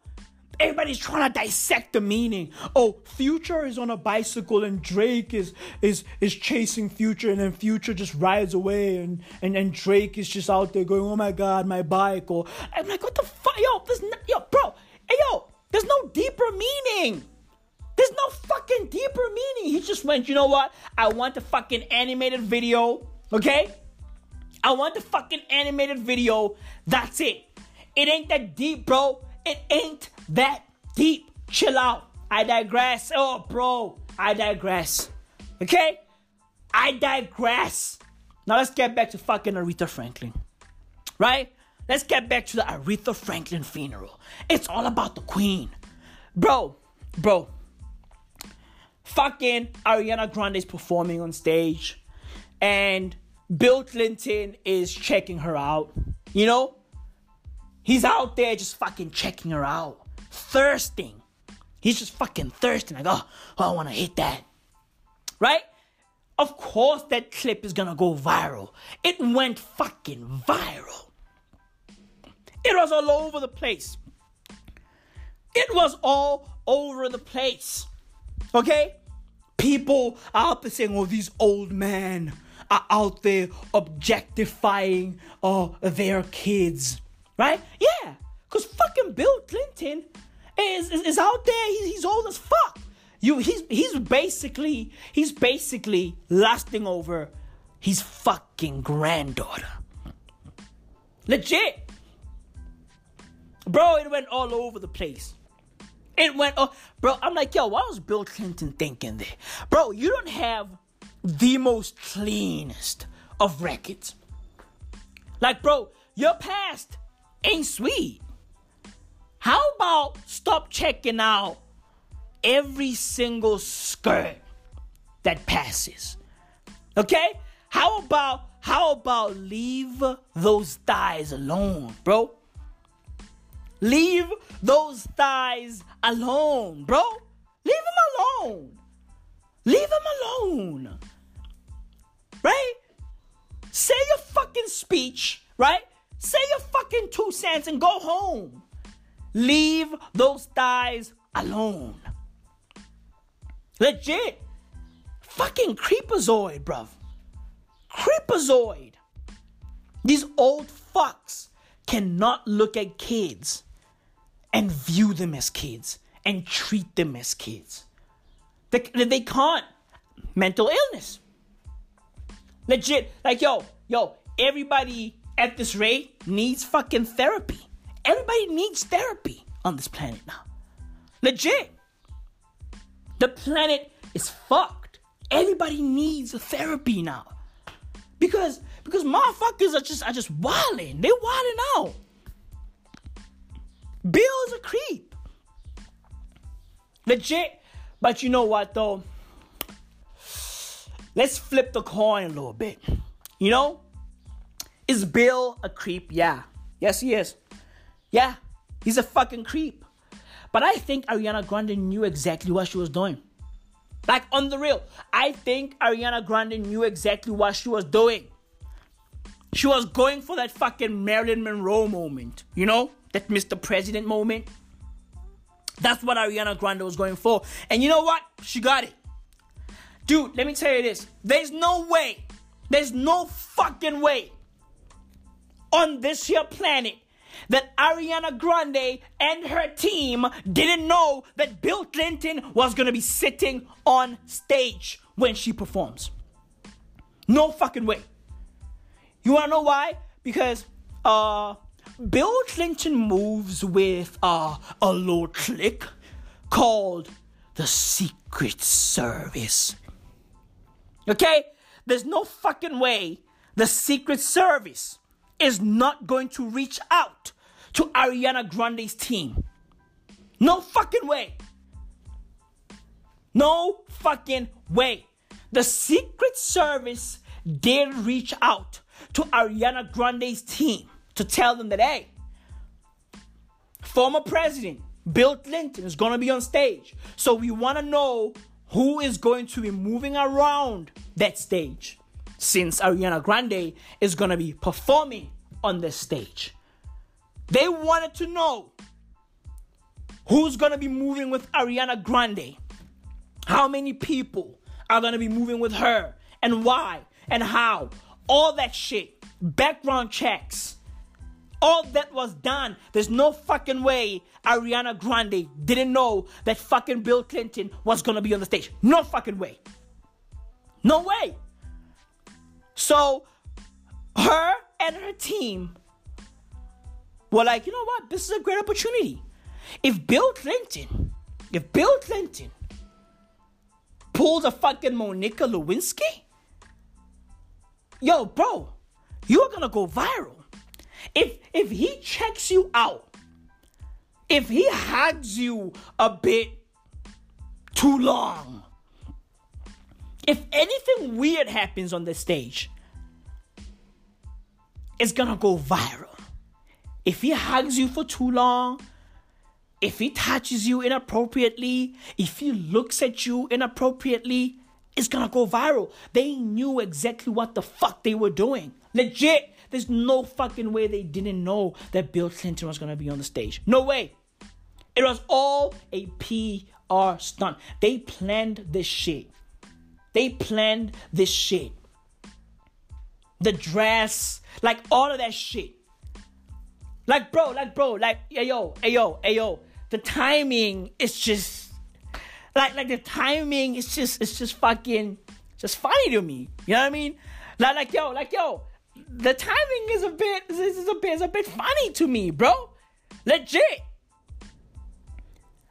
Everybody's trying to dissect the meaning. Oh, Future is on a bicycle and Drake is is is chasing Future and then Future just rides away and and, and Drake is just out there going, "Oh my god, my bike." Or I'm like, "What the fuck? Yo, there's no, yo, bro. Hey, yo, there's no deeper meaning." There's no fucking deeper meaning. He just went, you know what? I want the fucking animated video, okay? I want the fucking animated video. That's it. It ain't that deep, bro. It ain't that deep. Chill out. I digress. Oh, bro. I digress. Okay? I digress. Now let's get back to fucking Aretha Franklin. Right? Let's get back to the Aretha Franklin funeral. It's all about the queen. Bro, bro. Fucking Ariana Grande is performing on stage. And Bill Clinton is checking her out. You know? He's out there just fucking checking her out thirsting. He's just fucking thirsting. Like, oh, oh I want to hit that. Right? Of course, that clip is gonna go viral. It went fucking viral. It was all over the place. It was all over the place. Okay? People out there saying, oh, these old men are out there objectifying uh, their kids. Right? Yeah. Because fucking Bill Clinton is, is, is out there. He's, he's old as fuck. You, he's, he's basically, he's basically lusting over his fucking granddaughter. Legit. Bro, it went all over the place. It went, oh, bro, I'm like, yo, what was Bill Clinton thinking there? Bro, you don't have the most cleanest of records. Like, bro, your past ain't sweet. How about stop checking out every single skirt that passes? Okay? How about how about leave those thighs alone, bro? Leave those thighs alone, bro. Leave them alone. Leave them alone. Right? Say your fucking speech, right? Say your fucking two cents and go home. Leave those thighs alone. Legit. Fucking creepazoid, bruv. Creepazoid. These old fucks cannot look at kids and view them as kids and treat them as kids. They, they can't. Mental illness. Legit. Like, yo, yo, everybody at this rate needs fucking therapy. Everybody needs therapy on this planet now. Legit. The planet is fucked. Everybody needs therapy now. Because because motherfuckers are just are just wilding. They're wilding out. Bill's a creep. Legit. But you know what though? Let's flip the coin a little bit. You know? Is Bill a creep? Yeah. Yes, he is. Yeah. He's a fucking creep. But I think Ariana Grande knew exactly what she was doing. Like on the real, I think Ariana Grande knew exactly what she was doing. She was going for that fucking Marilyn Monroe moment, you know? That Mr. President moment. That's what Ariana Grande was going for. And you know what? She got it. Dude, let me tell you this. There's no way, there's no fucking way on this here planet that Ariana Grande and her team didn't know that Bill Clinton was gonna be sitting on stage when she performs. No fucking way. You wanna know why? Because uh Bill Clinton moves with uh, a little clique called the Secret Service. Okay? There's no fucking way the Secret Service is not going to reach out to Ariana Grande's team. No fucking way. No fucking way. The Secret Service did reach out to Ariana Grande's team to tell them that, hey, former president Bill Clinton is going to be on stage. So we want to know who is going to be moving around that stage since Ariana Grande is going to be performing on this stage. They wanted to know who's going to be moving with Ariana Grande. How many people are going to be moving with her and why and how. All that shit. Background checks. All that was done. There's no fucking way Ariana Grande didn't know that fucking Bill Clinton was gonna be on the stage. No fucking way. No way. So, her and her team were like, you know what? This is a great opportunity. If Bill Clinton, if Bill Clinton pulls a fucking Monica Lewinsky, yo, bro, you're gonna go viral. If if he checks you out, if he hugs you a bit too long, if anything weird happens on the stage, it's gonna go viral. If he hugs you for too long, if he touches you inappropriately, if he looks at you inappropriately, it's gonna go viral. They knew exactly what the fuck they were doing. Legit. There's no fucking way they didn't know that Bill Clinton was gonna be on the stage. No way. It was all a PR stunt. They planned this shit. They planned this shit. The dress, like all of that shit. Like, bro, like, bro, like, yo, yo, yo. The timing is just, like, like the timing is just, it's just fucking, just funny to me. You know what I mean? Like, like, yo, like, yo, the timing is a bit this is a bit is a bit funny to me, bro. Legit.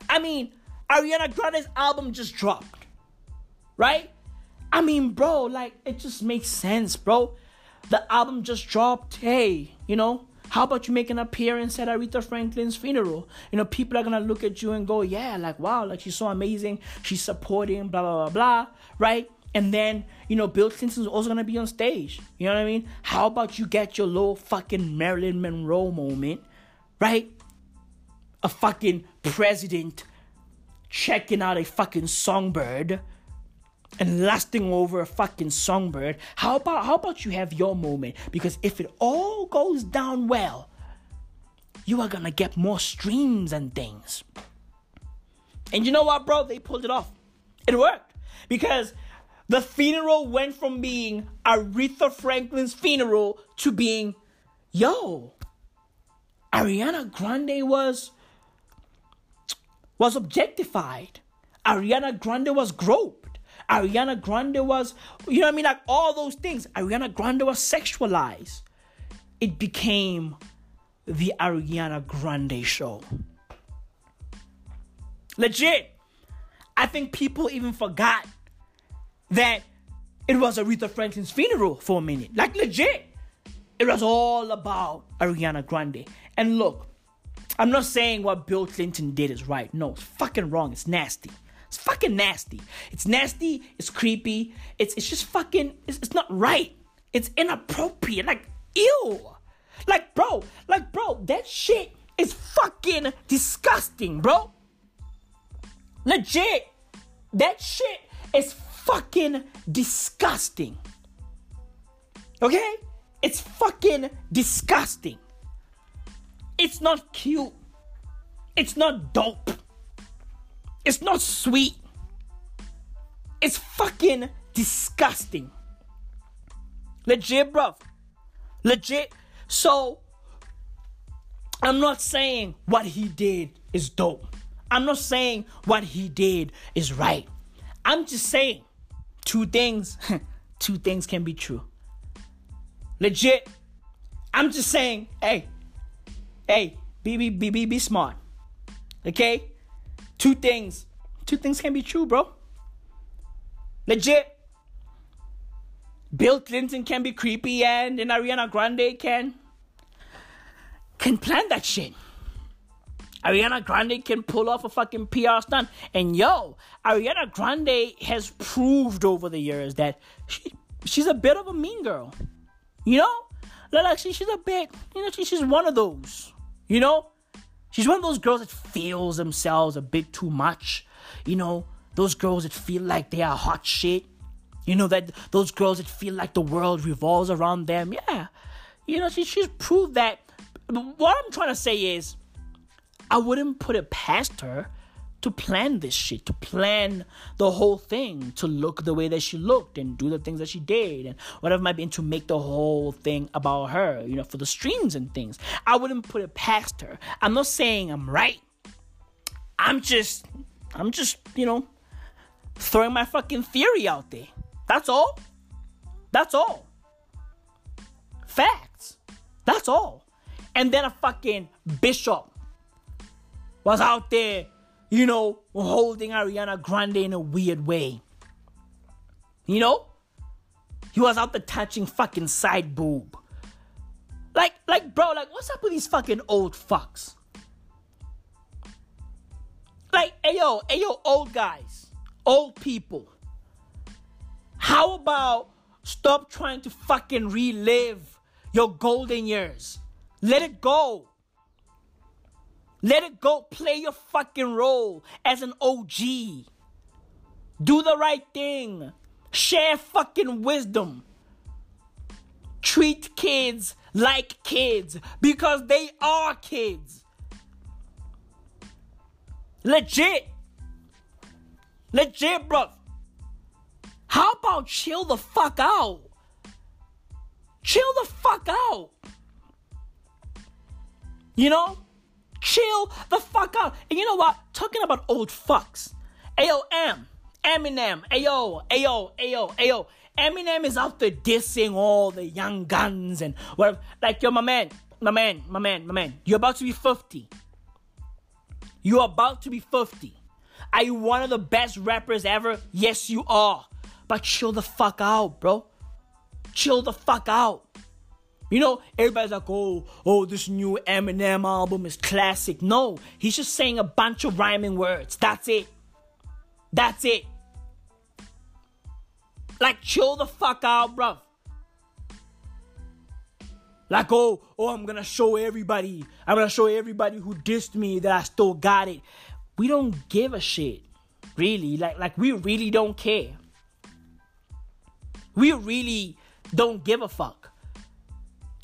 I mean, Ariana Grande's album just dropped. Right? I mean, bro, like it just makes sense, bro. The album just dropped. Hey, you know, how about you make an appearance at Aretha Franklin's funeral? You know, people are gonna look at you and go, yeah, like wow, like she's so amazing. She's supporting, blah blah blah blah, right? And then, you know, Bill Clinton's also gonna be on stage. You know what I mean? How about you get your little fucking Marilyn Monroe moment, right? A fucking president checking out a fucking songbird and lasting over a fucking songbird. How about how about you have your moment? Because if it all goes down well, you are gonna get more streams and things. And you know what, bro? They pulled it off. It worked. Because the funeral went from being Aretha Franklin's funeral to being, yo, Ariana Grande was was objectified. Ariana Grande was groped. Ariana Grande was, you know what I mean? Like all those things. Ariana Grande was sexualized. It became the Ariana Grande show. Legit. I think people even forgot that it was Aretha Franklin's funeral for a minute. Like legit. It was all about Ariana Grande. And look, I'm not saying what Bill Clinton did is right. No, it's fucking wrong. It's nasty. It's fucking nasty. It's nasty. It's creepy. It's it's just fucking. It's, it's not right. It's inappropriate. Like ew. Like bro. Like bro. That shit is fucking disgusting, bro. Legit. That shit is fucking disgusting. Okay? It's fucking disgusting. It's not cute. It's not dope. It's not sweet. It's fucking disgusting. Legit, bruv. Legit. So, I'm not saying what he did is dope. I'm not saying what he did is right. I'm just saying two things. [laughs] two things can be true. Legit. I'm just saying, hey, hey, be be be be, be smart. Okay? Two things. Two things can be true, bro. Legit. Bill Clinton can be creepy and, and Ariana Grande can can plan that shit. Ariana Grande can pull off a fucking PR stunt. And yo, Ariana Grande has proved over the years that she, she's a bit of a mean girl. You know? Like, she, she's a bit, you know, she, she's one of those. You know? She's one of those girls that feels themselves a bit too much. You know, those girls that feel like they are hot shit. You know, that those girls that feel like the world revolves around them. Yeah. You know, she, she's proved that. What I'm trying to say is, I wouldn't put it past her to plan this shit, to plan the whole thing, to look the way that she looked and do the things that she did and whatever might be, and to make the whole thing about her, you know, for the streams and things. I wouldn't put it past her. I'm not saying I'm right. I'm just, I'm just, you know, throwing my fucking theory out there. That's all. That's all. Facts. That's all. And then a fucking bishop was out there you know, holding Ariana Grande in a weird way. You know? He was out there touching fucking side boob. Like, like, bro, like, what's up with these fucking old fucks? Like, ayo, ayo, old guys, old people. How about stop trying to fucking relive your golden years? Let it go. Let it go. Play your fucking role as an OG. Do the right thing. Share fucking wisdom. Treat kids like kids because they are kids. Legit. Legit, bro. How about chill the fuck out? Chill the fuck out. You know? Chill the fuck out. And you know what? Talking about old fucks. Ayo, M. Eminem. Ayo, ayo, ayo, ayo. Eminem is out there dissing all the young guns and whatever. Like, yo, my man, my man, my man, my man. You're about to be 50. You're about to be 50. Are you one of the best rappers ever? Yes, you are. But chill the fuck out, bro. Chill the fuck out. You know, everybody's like, oh, oh, this new Eminem album is classic. No, he's just saying a bunch of rhyming words. That's it. That's it. Like, chill the fuck out, bruv. Like, oh, oh, I'm gonna show everybody. I'm gonna show everybody who dissed me that I still got it. We don't give a shit. Really. Like, like we really don't care. We really don't give a fuck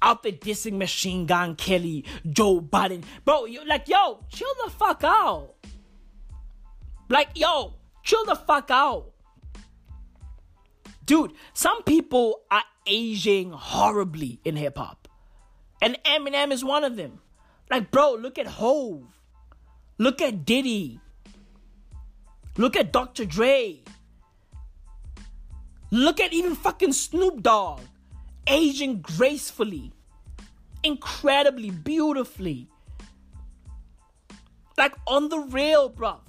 out there dissing Machine Gun Kelly, Joe Budden. Bro, you like, yo, chill the fuck out. Like, yo, chill the fuck out. Dude, some people are aging horribly in hip hop. And Eminem is one of them. Like, bro, look at Hove. Look at Diddy. Look at Dr. Dre. Look at even fucking Snoop Dogg. Aging gracefully. Incredibly, beautifully. Like on the real, bro.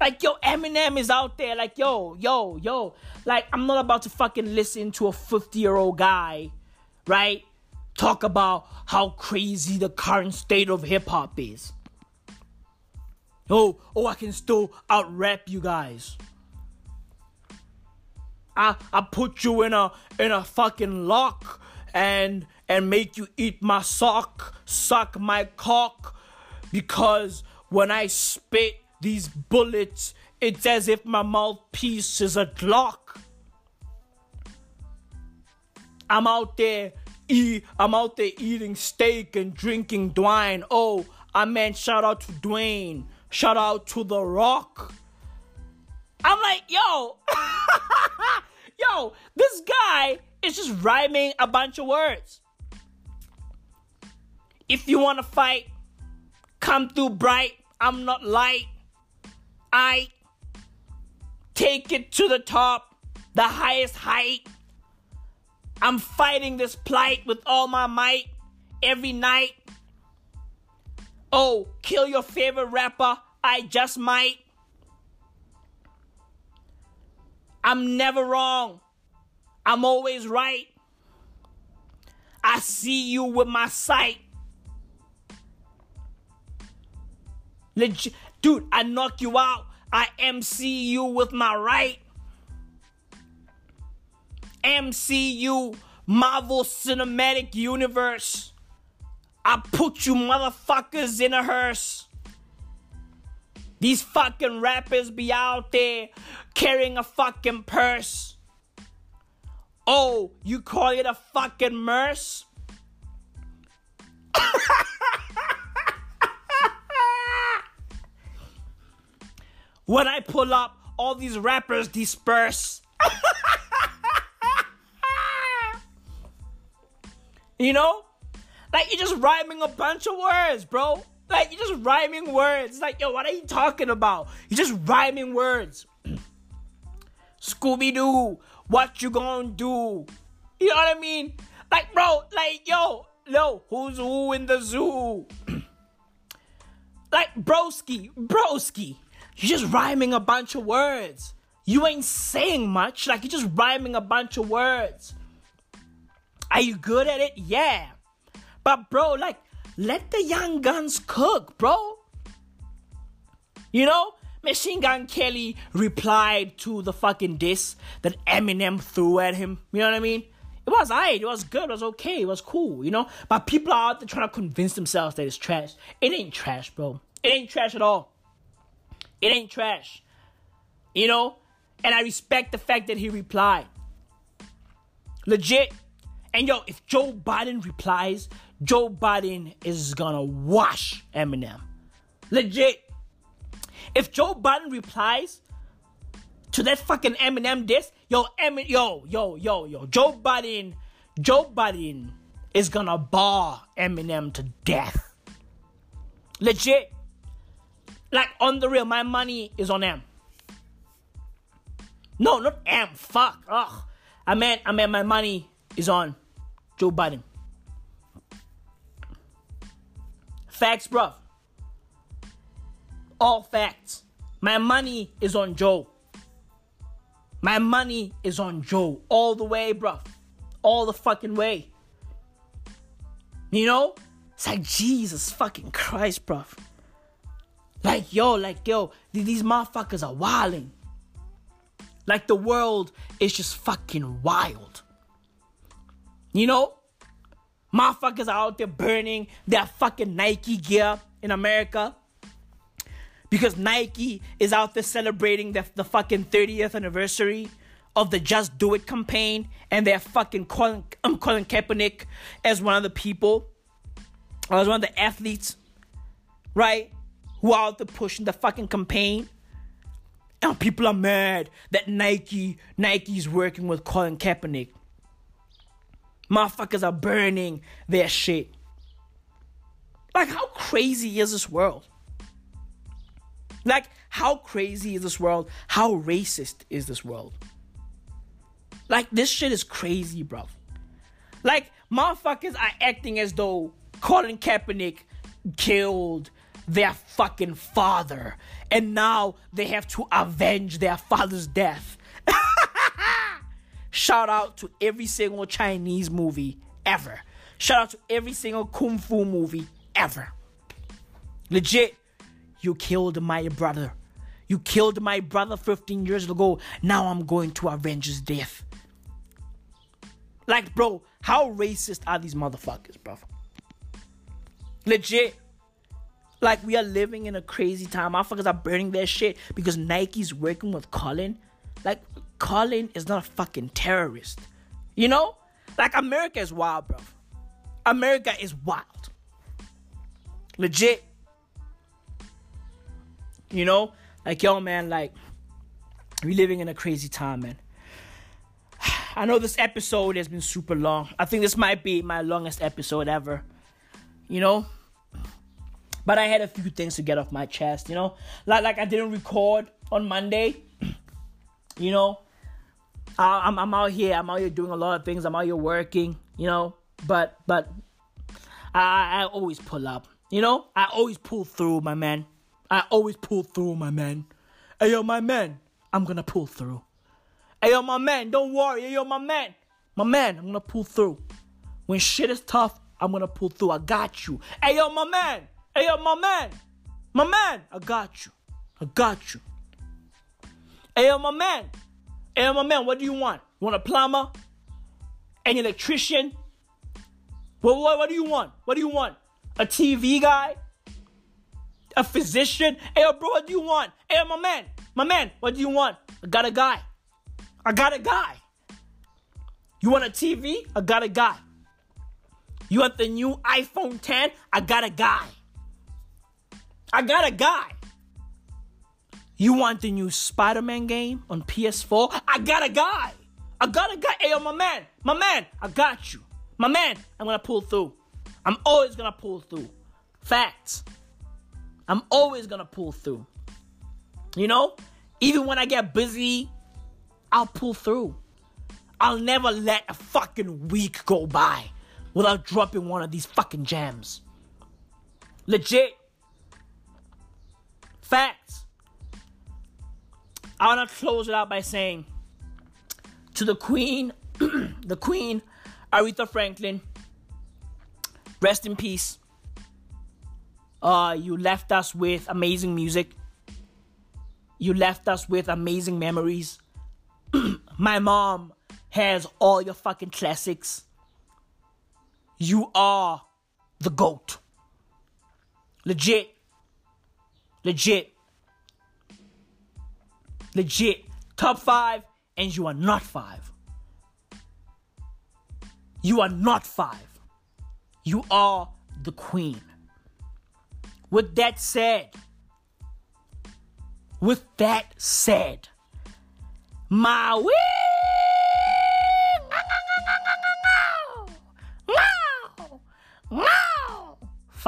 Like, yo, Eminem is out there. Like, yo, yo, yo. Like, I'm not about to fucking listen to a 50 year old guy, right? Talk about how crazy the current state of hip hop is. Oh, oh, I can still out rap you guys. I I put you in a in a fucking lock and and make you eat my sock, suck my cock, because when I spit these bullets, it's as if my mouthpiece is a Glock. I'm out there eat, I'm out there eating steak and drinking wine. Oh, I meant shout out to Dwayne. Shout out to The Rock. I'm like, yo, [laughs] yo, this guy is just rhyming a bunch of words. If you want to fight, come through bright. I'm not light. I take it to the top, the highest height. I'm fighting this plight with all my might every night. Oh, kill your favorite rapper, I just might. I'm never wrong. I'm always right. I see you with my sight. Dude, I knock you out. I MC you with my right. MCU, Marvel Cinematic Universe. I put you motherfuckers in a hearse. These fucking rappers be out there carrying a fucking purse. Oh, you call it a fucking merce? [laughs] when I pull up, all these rappers disperse. [laughs] you know? Like you're just rhyming a bunch of words, bro. Like you're just rhyming words. Like, yo, what are you talking about? You're just rhyming words. [clears throat] Scooby Doo, what you gonna do? You know what I mean? Like, bro, like, yo, yo, who's who in the zoo? [clears throat] like, broski, broski. You're just rhyming a bunch of words. You ain't saying much. Like, you're just rhyming a bunch of words. Are you good at it? Yeah. But, bro, like, let the young guns cook, bro. You know, Machine Gun Kelly replied to the fucking diss that Eminem threw at him. You know what I mean? It was alright, it was good, it was okay, it was cool, you know? But people are out there trying to convince themselves that it's trash. It ain't trash, bro. It ain't trash at all. It ain't trash. You know? And I respect the fact that he replied. Legit. And yo, if Joe Budden replies, Joe Budden is gonna wash Eminem. Legit. If Joe Budden replies to that fucking Eminem diss, yo, Emin, yo, yo, yo, yo, Joe Budden, Joe Budden is gonna bar Eminem to death. Legit. Like on the real, my money is on M. No, not M. Fuck. Ugh. I meant, I meant my money is on Joe Budden. Facts, bruv. All facts. My money is on Joe. My money is on Joe. All the way, bruv. All the fucking way. You know? It's like Jesus fucking Christ, bruv. Like, yo, like, yo, these motherfuckers are wilding. Like, the world is just fucking wild. You know? Motherfuckers are out there burning their fucking Nike gear in America. Because Nike is out there celebrating the, the fucking 30th anniversary of the Just Do It campaign. And they're fucking calling, I'm Kaepernick as one of the people, as one of the athletes, right? Who are out there pushing the fucking campaign. And people are mad that Nike, Nike's working with Colin Kaepernick. Motherfuckers are burning their shit. Like, how crazy is this world? Like, how crazy is this world? How racist is this world? Like, this shit is crazy, bro. Like, motherfuckers are acting as though Colin Kaepernick killed their fucking father. And now they have to avenge their father's death. Shout out to every single Chinese movie ever. Shout out to every single kung fu movie ever. Legit, you killed my brother. You killed my brother 15 years ago. Now I'm going to avenge his death. Like, bro, how racist are these motherfuckers, bro? Legit. Like, we are living in a crazy time. Motherfuckers are burning their shit because Nike's working with Colin. Like, Colin is not a fucking terrorist. You know? Like, America is wild, bro. America is wild. Legit. You know? Like, yo, man, like, we living in a crazy time, man. [sighs] I know this episode has been super long. I think this might be my longest episode ever. You know? But I had a few things to get off my chest, you know? Like like I didn't record on Monday. You know? I, I'm I'm out here. I'm out here doing a lot of things. I'm out here working, you know? But but I I always pull up. You know? I always pull through, my man. I always pull through, my man. Hey yo, my man, I'm gonna pull through. Hey yo, my man, don't worry. Hey yo, my man, my man, I'm gonna pull through. When shit is tough, I'm gonna pull through. I got you. Hey yo, my man. Hey yo, my man. My man, I got you. I got you. Hey my man. Hey my man, what do you want? You want a plumber? An electrician? What, what, what do you want? What do you want? A TV guy? A physician? Hey bro, what do you want? Hey my man. My man, what do you want? I got a guy. I got a guy. You want a TV? I got a guy. You want the new iPhone 10? I got a guy. I got a guy. You want the new Spider Man game on PS4? I got a guy. I got a guy. Hey, yo, my man. My man. I got you. My man. I'm going to pull through. I'm always going to pull through. Facts. I'm always going to pull through. You know? Even when I get busy, I'll pull through. I'll never let a fucking week go by without dropping one of these fucking jams. Legit. Facts. I want to close it out by saying to the Queen, [clears throat] the Queen, Aretha Franklin, rest in peace. Uh, you left us with amazing music. You left us with amazing memories. [clears throat] My mom has all your fucking classics. You are the GOAT. Legit. Legit. Legit. Top five, and you are not five. You are not five. You are the queen. With that said, with that said, my wee.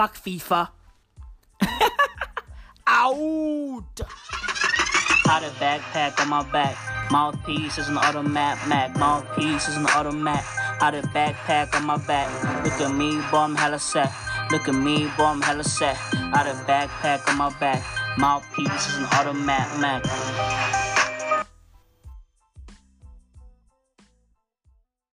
Fuck FIFA. [laughs] Out. Out of backpack on my back. Mouthpiece is an automat, Mac. Mouthpiece is an automat. Out of the backpack on my back. Look at me, boy, I'm hella set. Look at me, boy, I'm hella set. Out of backpack on my back. Mouthpiece is an automat, Mac.